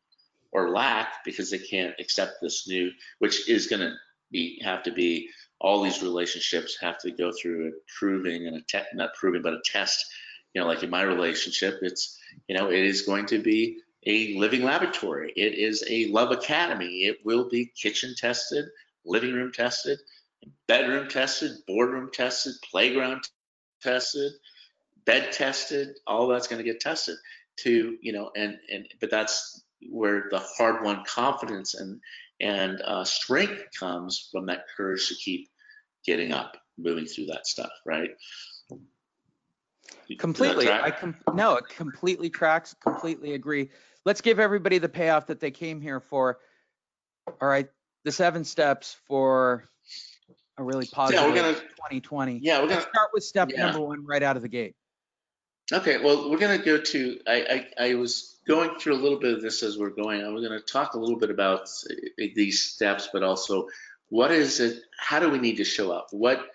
or lack because they can't accept this new, which is going to be have to be all these relationships have to go through a proving and a te- not proving but a test. You know, like in my relationship, it's you know it is going to be a living laboratory. It is a love academy. It will be kitchen tested, living room tested, bedroom tested, boardroom tested, playground tested, bed tested. All that's going to get tested to you know and and but that's where the hard won confidence and and uh, strength comes from that courage to keep getting up, moving through that stuff, right? Completely. I com- no, it completely tracks. Completely agree. Let's give everybody the payoff that they came here for. All right, the seven steps for a really positive yeah, we're gonna, 2020. Yeah, we're gonna start with step yeah. number one right out of the gate. Okay, well, we're gonna go to. I, I I was going through a little bit of this as we're going. I'm going to talk a little bit about these steps, but also what is it? How do we need to show up? What,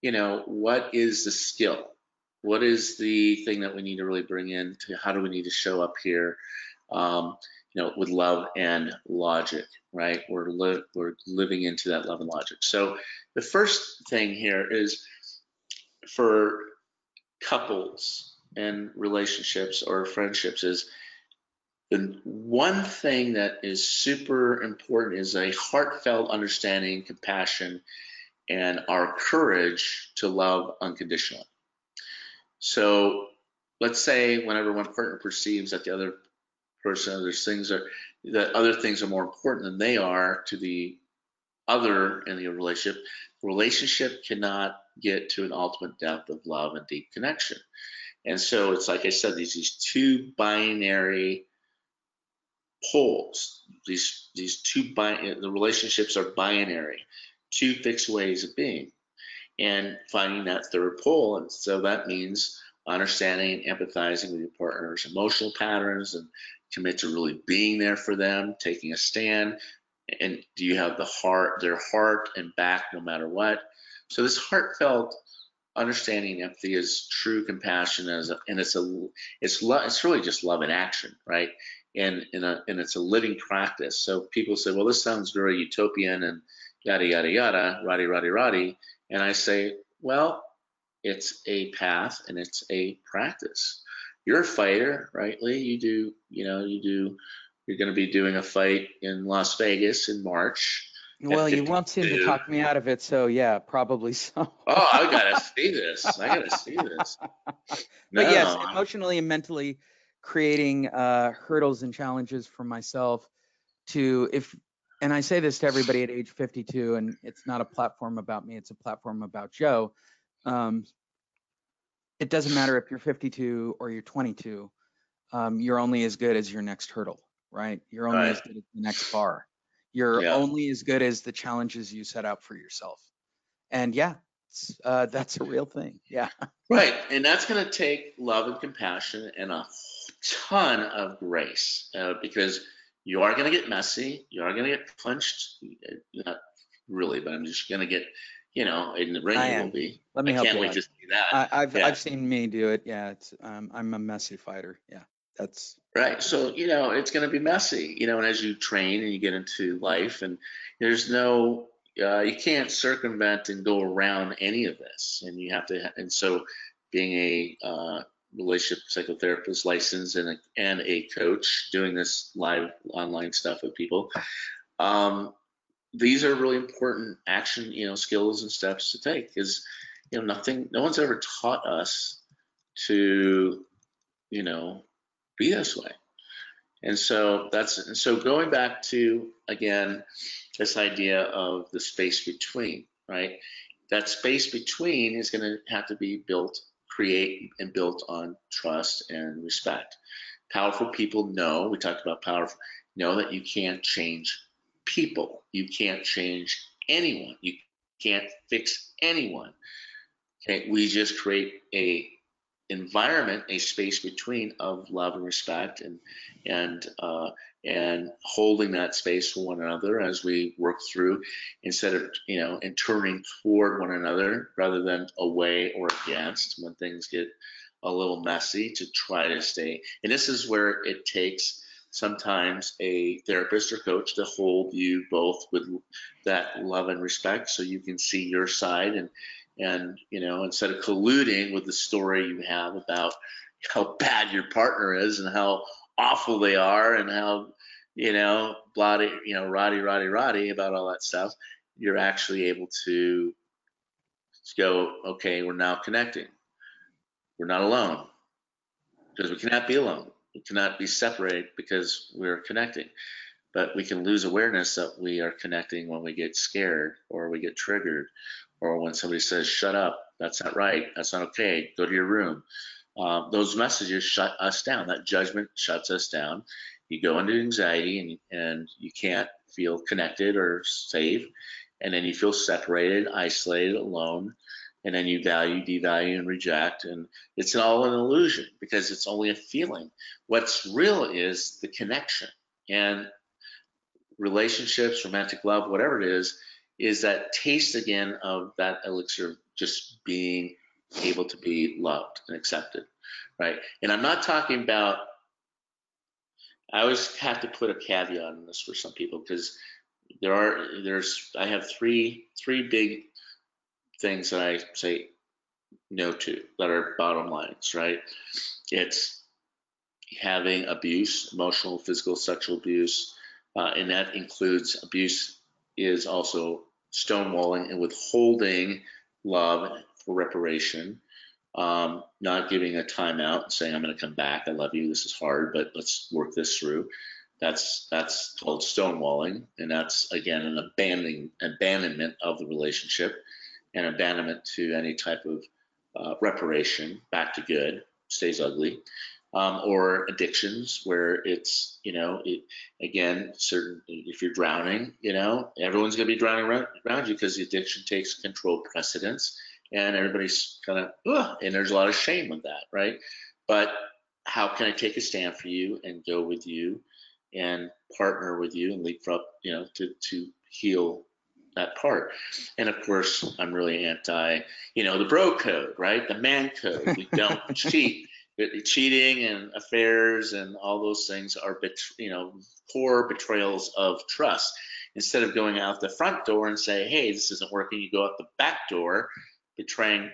you know, what is the skill? What is the thing that we need to really bring in? To how do we need to show up here? Um, you know, with love and logic, right? We're li- we're living into that love and logic. So the first thing here is for couples and relationships or friendships is the one thing that is super important is a heartfelt understanding, compassion, and our courage to love unconditionally. So let's say whenever one partner perceives that the other person, there's things are that other things are more important than they are to the other in the relationship, the relationship cannot get to an ultimate depth of love and deep connection. And so it's like I said, these these two binary poles. These these two bi- the relationships are binary, two fixed ways of being, and finding that third pole. And so that means understanding and empathizing with your partner's emotional patterns and commit to really being there for them, taking a stand. And do you have the heart, their heart and back no matter what? So this heartfelt understanding empathy is true compassion as a, and it's a it's lo- it's really just love in action, right? and in a, and it's a living practice. So people say, well, this sounds very utopian and yada yada yada, roddy roddy roddy, and I say, well, it's a path and it's a practice. You're a fighter, right, Lee? You do, you know, you do. You're going to be doing a fight in Las Vegas in March. Well, you want him to talk me out of it, so yeah, probably so. oh, I gotta see this. I gotta see this. No. (laughs) But yes, emotionally and mentally creating uh, hurdles and challenges for myself to if and I say this to everybody at age 52, and it's not a platform about me, it's a platform about Joe. Um, it doesn't matter if you're 52 or you're 22, um, you're only as good as your next hurdle, right? You're only right. as good as the next bar. You're yeah. only as good as the challenges you set out for yourself. And yeah, uh, (laughs) that's a real thing. Yeah. Right. And that's going to take love and compassion and a ton of grace uh, because you are going to get messy. You are going to get punched. Not really, but I'm just going to get, you know, in the ring will be. Let me I help can't you wait out. to see that. I, have yeah. I've seen me do it. Yeah, it's um, I'm a messy fighter. Yeah. That's Right. So, you know, it's going to be messy, you know, and as you train and you get into life, and there's no, uh, you can't circumvent and go around any of this. And you have to, and so being a uh, relationship psychotherapist licensed and a, and a coach doing this live online stuff with people, um, these are really important action, you know, skills and steps to take because, you know, nothing, no one's ever taught us to, you know, be this way. And so that's and so going back to again this idea of the space between, right? That space between is going to have to be built, create and built on trust and respect. Powerful people know, we talked about powerful, know that you can't change people. You can't change anyone. You can't fix anyone. Okay, we just create a environment, a space between of love and respect, and and uh, and holding that space for one another as we work through, instead of you know and turning toward one another rather than away or against when things get a little messy to try to stay. And this is where it takes sometimes a therapist or coach to hold you both with that love and respect so you can see your side and and you know instead of colluding with the story you have about how bad your partner is and how awful they are and how you know bloody you know roddy roddy roddy about all that stuff you're actually able to go okay we're now connecting. We're not alone. Because we cannot be alone we cannot be separated because we're connecting but we can lose awareness that we are connecting when we get scared or we get triggered or when somebody says, shut up, that's not right, that's not okay, go to your room. Uh, those messages shut us down. That judgment shuts us down. You go into anxiety and, and you can't feel connected or safe. And then you feel separated, isolated, alone. And then you value, devalue, and reject. And it's all an illusion because it's only a feeling. What's real is the connection. And relationships, romantic love, whatever it is, is that taste again of that elixir of just being able to be loved and accepted, right? And I'm not talking about. I always have to put a caveat on this for some people because there are there's I have three three big things that I say no to that are bottom lines, right? It's having abuse, emotional, physical, sexual abuse, uh, and that includes abuse is also stonewalling and withholding love for reparation, um, not giving a timeout saying, I'm going to come back. I love you. This is hard, but let's work this through. That's that's called stonewalling, and that's again an abandoning abandonment of the relationship, and abandonment to any type of uh, reparation back to good stays ugly um, or addictions where it's you know it, again certain if you're drowning you know everyone's going to be drowning around, around you because the addiction takes control precedence and everybody's kind of and there's a lot of shame with that right? But how can i take a stand for you and go with you and partner with you and leapfrog you know to to heal that part. And of course, I'm really anti, you know, the bro code, right? The man code. We don't (laughs) cheat cheating and affairs and all those things are you know poor betrayals of trust instead of going out the front door and say hey this isn't working you go out the back door betraying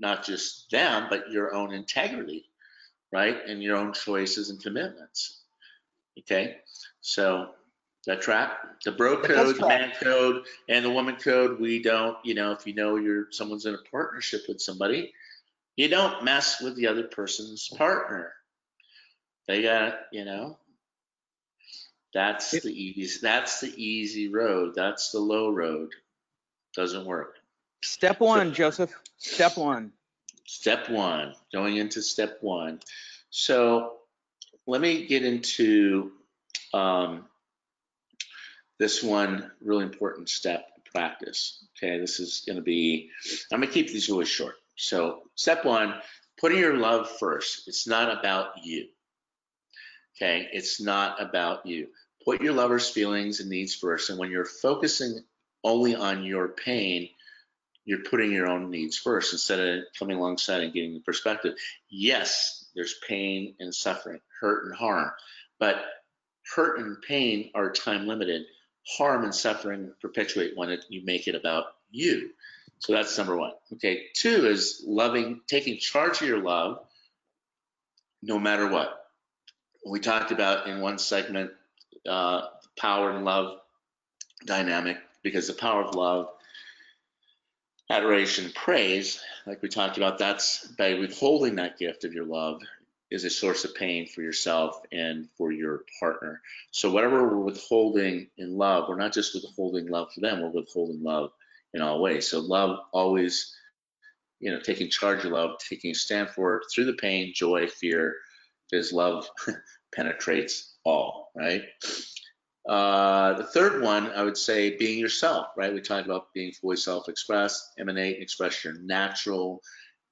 not just them but your own integrity right and your own choices and commitments okay so that track the bro code the man code and the woman code we don't you know if you know you're someone's in a partnership with somebody you don't mess with the other person's partner. They got, you know, that's the easy that's the easy road. That's the low road. Doesn't work. Step one, so, Joseph. Step one. Step one. Going into step one. So let me get into um, this one really important step practice. Okay, this is going to be. I'm going to keep these really short. So step one, putting your love first. It's not about you. Okay, it's not about you. Put your lover's feelings and needs first. And when you're focusing only on your pain, you're putting your own needs first instead of coming alongside and getting the perspective. Yes, there's pain and suffering, hurt and harm. But hurt and pain are time limited. Harm and suffering perpetuate when it, you make it about you. So that's number one. Okay. Two is loving, taking charge of your love no matter what. We talked about in one segment uh, power and love dynamic because the power of love, adoration, praise, like we talked about, that's by withholding that gift of your love is a source of pain for yourself and for your partner. So whatever we're withholding in love, we're not just withholding love for them, we're withholding love in all ways. So love always, you know, taking charge of love, taking a stand for it through the pain, joy, fear, because love (laughs) penetrates all, right? Uh, the third one, I would say, being yourself, right? We talked about being fully self-expressed, emanate, express your natural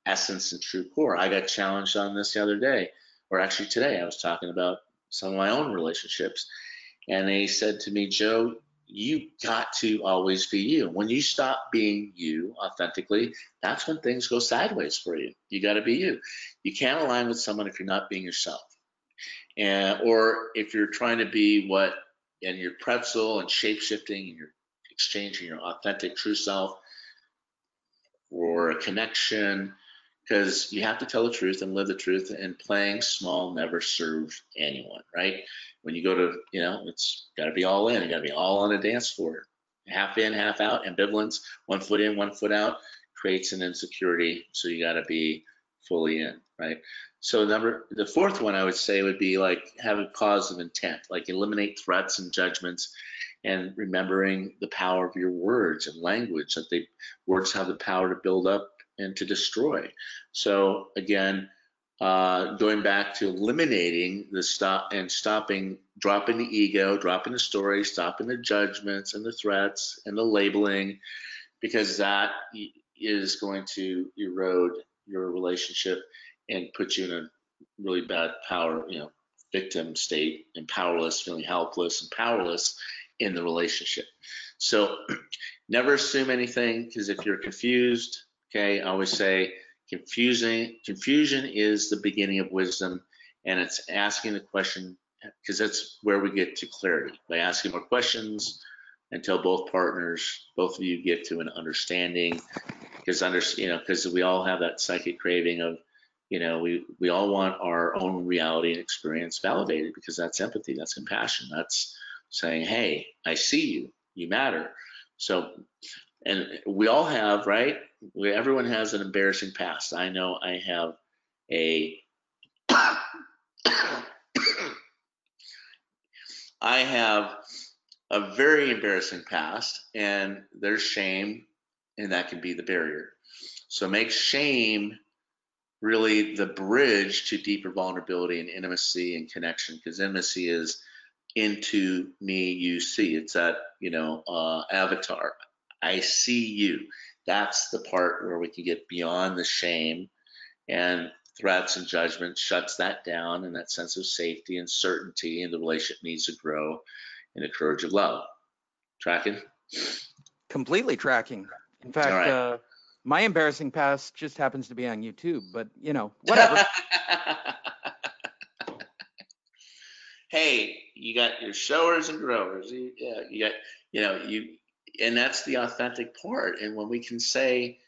essence and true core. I got challenged on this the other day, or actually today, I was talking about some of my own relationships, and they said to me, Joe, you got to always be you. When you stop being you authentically, that's when things go sideways for you. You got to be you. You can't align with someone if you're not being yourself. And or if you're trying to be what and you're pretzel and shape shifting and you're exchanging your authentic true self or a connection because you have to tell the truth and live the truth and playing small never serves anyone right? When you go to you know it's got to be all in you got to be all on a dance floor. Half in half out ambivalence one foot in one foot out creates an insecurity so you got to be fully in right? So number the fourth one I would say would be like have a cause of intent, like eliminate threats and judgments and remembering the power of your words and language that they words have the power to build up and to destroy. So again, uh, going back to eliminating the stop and stopping, dropping the ego, dropping the story, stopping the judgments and the threats and the labeling, because that is going to erode your relationship and put you in a really bad power, you know, victim state and powerless, feeling helpless and powerless in the relationship. So (clears throat) never assume anything because if you're confused, okay, I always say confusing confusion is the beginning of wisdom and it's asking the question because that's where we get to clarity by asking more questions until both partners, both of you get to an understanding because under you know because we all have that psychic craving of you know we we all want our own reality and experience validated because that's empathy that's compassion that's saying hey i see you you matter. So and we all have right? We, everyone has an embarrassing past. I know i have a (coughs) i have a very embarrassing past and there's shame and that can be the barrier. So make shame really the bridge to deeper vulnerability and intimacy and connection because intimacy is into me you see. It's that you know uh, avatar i see you that's the part where we can get beyond the shame and threats and judgment shuts that down and that sense of safety and certainty and the relationship needs to grow in the courage of love tracking completely tracking in fact right. uh, my embarrassing past just happens to be on YouTube, but you know, whatever. (laughs) hey, you got your showers and growers. You, yeah, you got, you know, you, and that's the authentic part. And when we can say,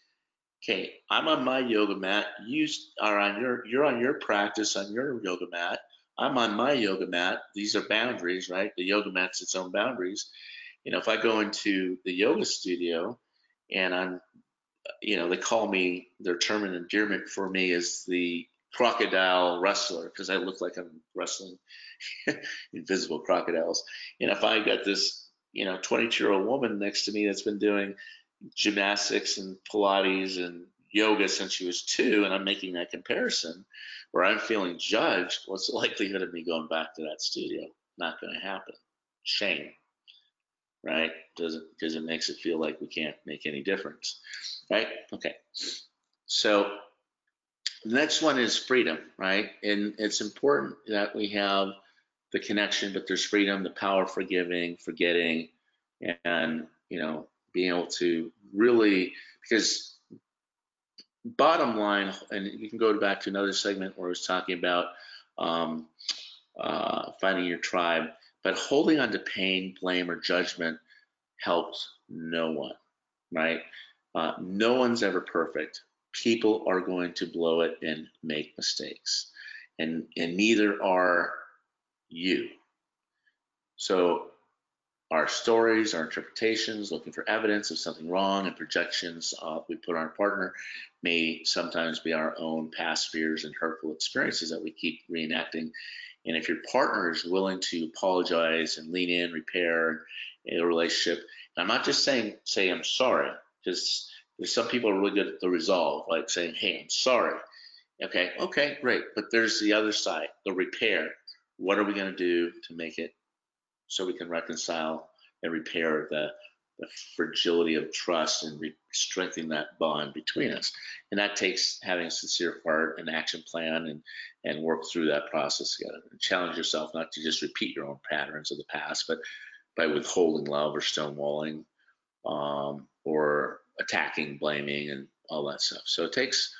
okay, I'm on my yoga mat, you are on your, you're on your practice on your yoga mat. I'm on my yoga mat. These are boundaries, right? The yoga mat's its own boundaries. You know, if I go into the yoga studio and I'm you know, they call me, their term and endearment for me is the crocodile wrestler because I look like I'm wrestling (laughs) invisible crocodiles. And if I got this, you know, 22 year old woman next to me that's been doing gymnastics and Pilates and yoga since she was two, and I'm making that comparison where I'm feeling judged, what's the likelihood of me going back to that studio? Not going to happen. Shame right? Doesn't because it makes it feel like we can't make any difference, right? Okay. So the next one is freedom, right? And it's important that we have the connection, but there's freedom, the power for giving, forgetting, and you know, being able to really because bottom line, and you can go back to another segment where I was talking about um, uh, finding your tribe, but holding on to pain, blame, or judgment helps no one, right? Uh, no one's ever perfect. People are going to blow it and make mistakes, and and neither are you. So our stories, our interpretations, looking for evidence of something wrong, and projections uh, we put on our partner may sometimes be our own past fears and hurtful experiences that we keep reenacting. And if your partner is willing to apologize and lean in, repair a relationship, and I'm not just saying say I'm sorry, because there's some people are really good at the resolve, like saying, "Hey, I'm sorry." Okay, okay, great. But there's the other side, the repair. What are we going to do to make it so we can reconcile and repair the, the fragility of trust and re- strengthen that bond between us. And that takes having a sincere heart and action plan and, and work through that process together. And challenge yourself not to just repeat your own patterns of the past, but by withholding love or stonewalling um, or attacking, blaming, and all that stuff. So it takes,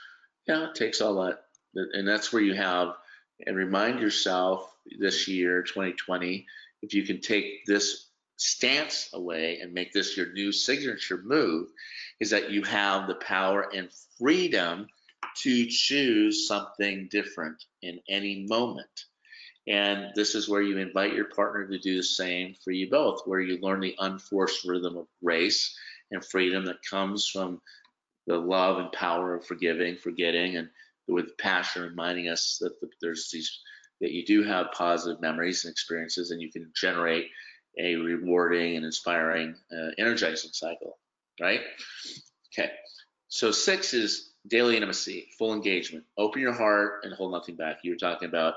yeah, it takes all that. And that's where you have, and remind yourself this year, 2020, if you can take this stance away and make this your new signature move, is that you have the power and freedom to choose something different in any moment. And this is where you invite your partner to do the same for you both, where you learn the unforced rhythm of grace and freedom that comes from the love and power of forgiving, forgetting, and with passion reminding us that there's these that you do have positive memories and experiences and you can generate a rewarding and inspiring, uh, energizing cycle, right? Okay. So six is daily intimacy, full engagement. Open your heart and hold nothing back. You were talking about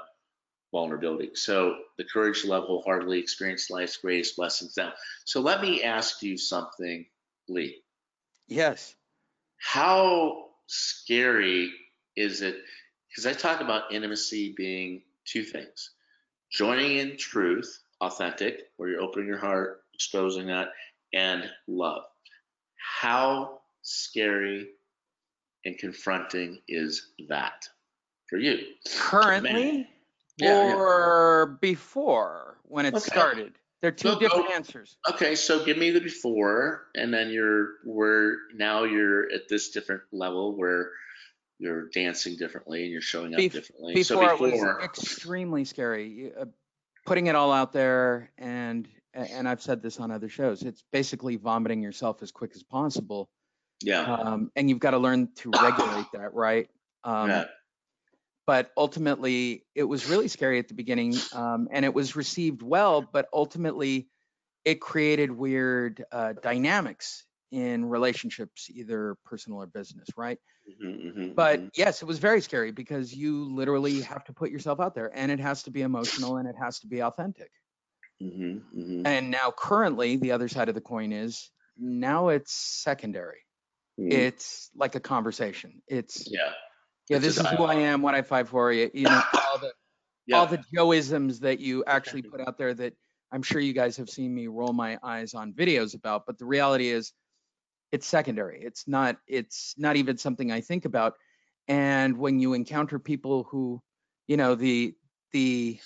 vulnerability. So the courage to love wholeheartedly, experience life's greatest blessings now. So let me ask you something, Lee. Yes. How scary is it? Because I talk about intimacy being two things joining in truth, authentic, where you're opening your heart, exposing that, and love. How scary and confronting is that for you? Currently yeah, or yeah. before when it okay. started? They're two so, different answers. Okay, so give me the before, and then you're where now you're at this different level where you're dancing differently and you're showing up Bef- differently. Before, so before it was (laughs) extremely scary. Uh, putting it all out there, and and I've said this on other shows. It's basically vomiting yourself as quick as possible. Yeah. Um, and you've got to learn to (coughs) regulate that, right? Um, yeah. But ultimately, it was really scary at the beginning, um, and it was received well. But ultimately, it created weird uh, dynamics in relationships, either personal or business, right? Mm-hmm, mm-hmm, but mm-hmm. yes, it was very scary because you literally have to put yourself out there and it has to be emotional and it has to be authentic. Mm-hmm, mm-hmm. and now, currently, the other side of the coin is now it's secondary. Mm-hmm. It's like a conversation. It's, yeah, yeah, this is who I am, what I fight for. You, you know, all the, (coughs) yeah. all the Joeisms that you actually (laughs) put out there that I'm sure you guys have seen me roll my eyes on videos about. But the reality is, it's secondary. It's not it's not even something I think about. And when you encounter people who, you know, the the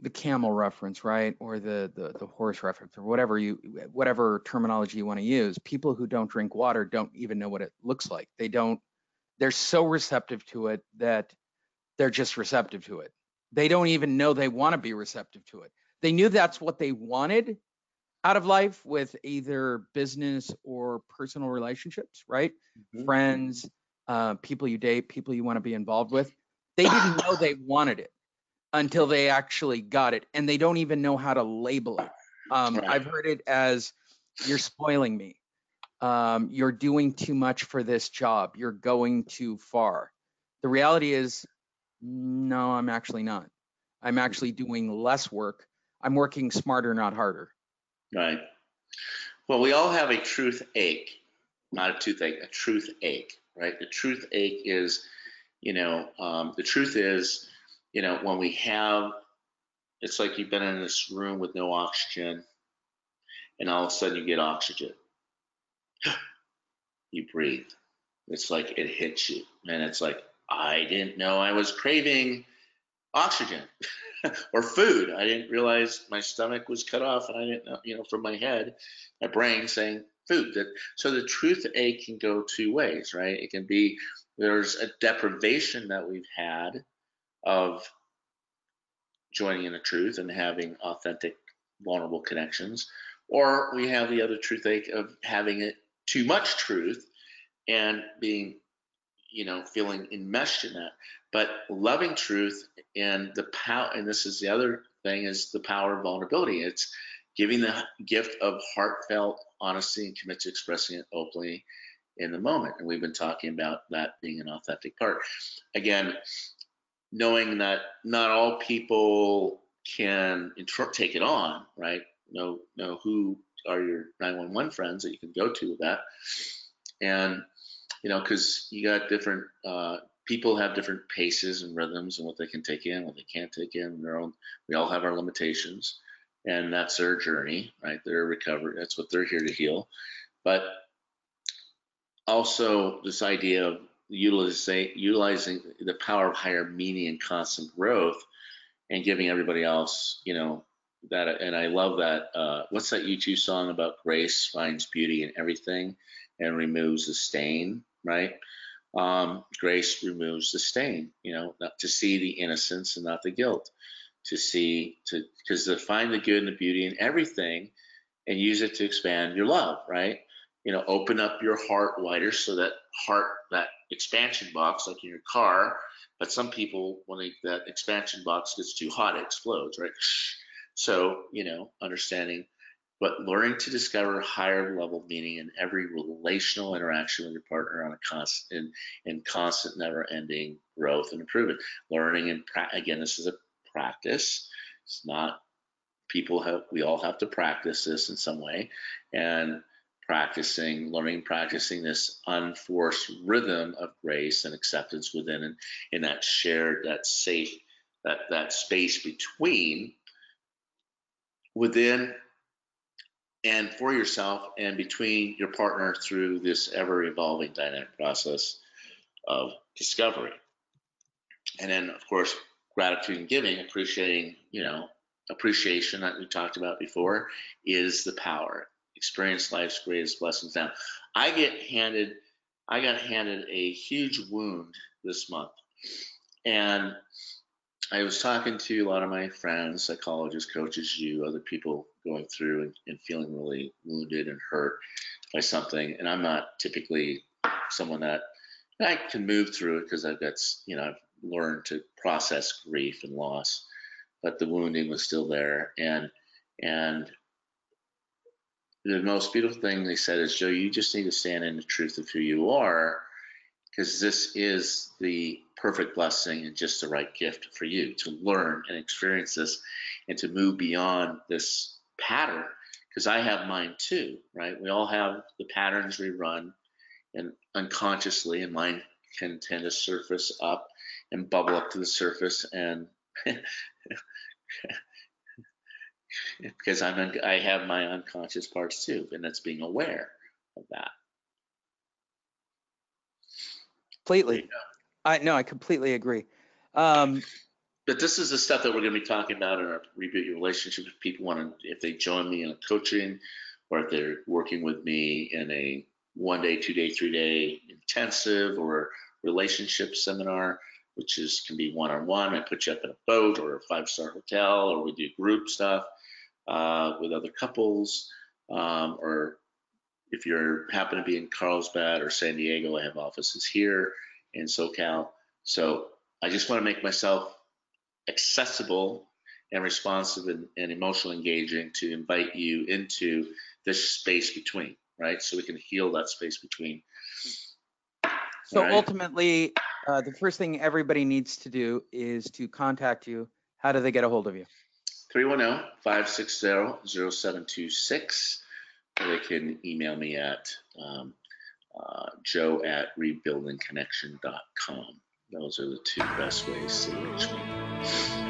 the camel reference, right, or the, the the horse reference, or whatever you whatever terminology you want to use, people who don't drink water don't even know what it looks like. They don't. They're so receptive to it that they're just receptive to it. They don't even know they want to be receptive to it. They knew that's what they wanted, out of life with either business or personal relationships, right? Mm-hmm. Friends, uh, people you date, people you want to be involved with. They didn't know (coughs) they wanted it until they actually got it, and they don't even know how to label it. Um, right. I've heard it as "you're spoiling me," um, "you're doing too much for this job," "you're going too far." The reality is, no, I'm actually not. I'm actually doing less work. I'm working smarter, not harder. Right. Well, we all have a truth ache, not a toothache, a truth ache, right? The truth ache is, you know, um, the truth is, you know, when we have, it's like you've been in this room with no oxygen, and all of a sudden you get oxygen. (gasps) you breathe. it's like it hits you, and it's like I didn't know I was craving oxygen (laughs) (laughs) or food. I didn't realize my stomach was cut off, and I didn't know, you know, from my head, my brain saying food. That so the truth ache can go two ways, right? It can be there's a deprivation that we've had of joining in the truth and having authentic, vulnerable connections, or we have the other truth ache of having it too much truth and being, you know, feeling enmeshed in that. But loving truth and the power, and this is the other thing, is the power of vulnerability. It's giving the gift of heartfelt honesty and commit to expressing it openly in the moment. And we've been talking about that being an authentic part. Again, knowing that not all people can take it on, right? Know know who are your 911 friends that you can go to with that, and you know, because you got different uh, people have different paces and rhythms and what they can take in, what they can't take in. Their own, we all have our limitations, and that's their journey, right? Their recovery. That's what they're here to heal. But also this idea of utilizing utilizing the power of higher meaning and constant growth and giving everybody else you know that and i love that uh, what's that u2 song about grace finds beauty in everything and removes the stain right um, grace removes the stain you know not to see the innocence and not the guilt to see to because to find the good and the beauty in everything and use it to expand your love right? You know open up your heart wider so that heart that expansion box like in your car but some people when that expansion box gets too hot it explodes right? So you know understanding but learning to discover higher level meaning in every relational interaction with your partner on a constant in, in constant never ending growth and improvement. Learning and pra- again this is a practice. It's not people have we all have to practice this in some way. And practicing, learning, practicing this unforced rhythm of grace and acceptance within and in that shared, that safe, that that space between within and for yourself and between your partner through this ever evolving dynamic process of discovery. And then of course gratitude and giving, appreciating, you know, appreciation that we talked about before is the power experience life's greatest blessings. Now, I get handed, I got handed a huge wound this month, and I was talking to a lot of my friends, psychologists, coaches, you, other people going through and, and feeling really wounded and hurt by something. And I'm not typically someone that I can move through it because I've got, you know, I've learned to process grief and loss, but the wounding was still there. And and the most beautiful thing they said is, Joe, you just need to stand in the truth of who you are, because this is the perfect blessing and just the right gift for you to learn and experience this and to move beyond this pattern. Because I have mine too, right? We all have the patterns we run and unconsciously, and mine can tend to surface up and bubble up to the surface and (laughs) because I'm I have my unconscious parts too, and that's being aware of that. Completely. I no, I completely agree. Um, but this is the stuff that we're going to be talking about in our reboot your relationship. If people want to, if they join me in a coaching, or if they're working with me in a one day, two day, three day intensive or relationship seminar, which is can be one on one. I put you up in a boat or a five star hotel, or we do group stuff uh, with other couples, um, or if you're happen to be in Carlsbad or San Diego, I have offices here in SoCal. So I just want to make myself accessible and responsive and, and emotionally engaging to invite you into this space between, right? So we can heal that space between. So right? ultimately, uh, the first thing everybody needs to do is to contact you. How do they get a hold of you? 310-560-0726. Or they can email me at um, uh, joe at rebuildingconnection.com. Those are the two best ways to reach me.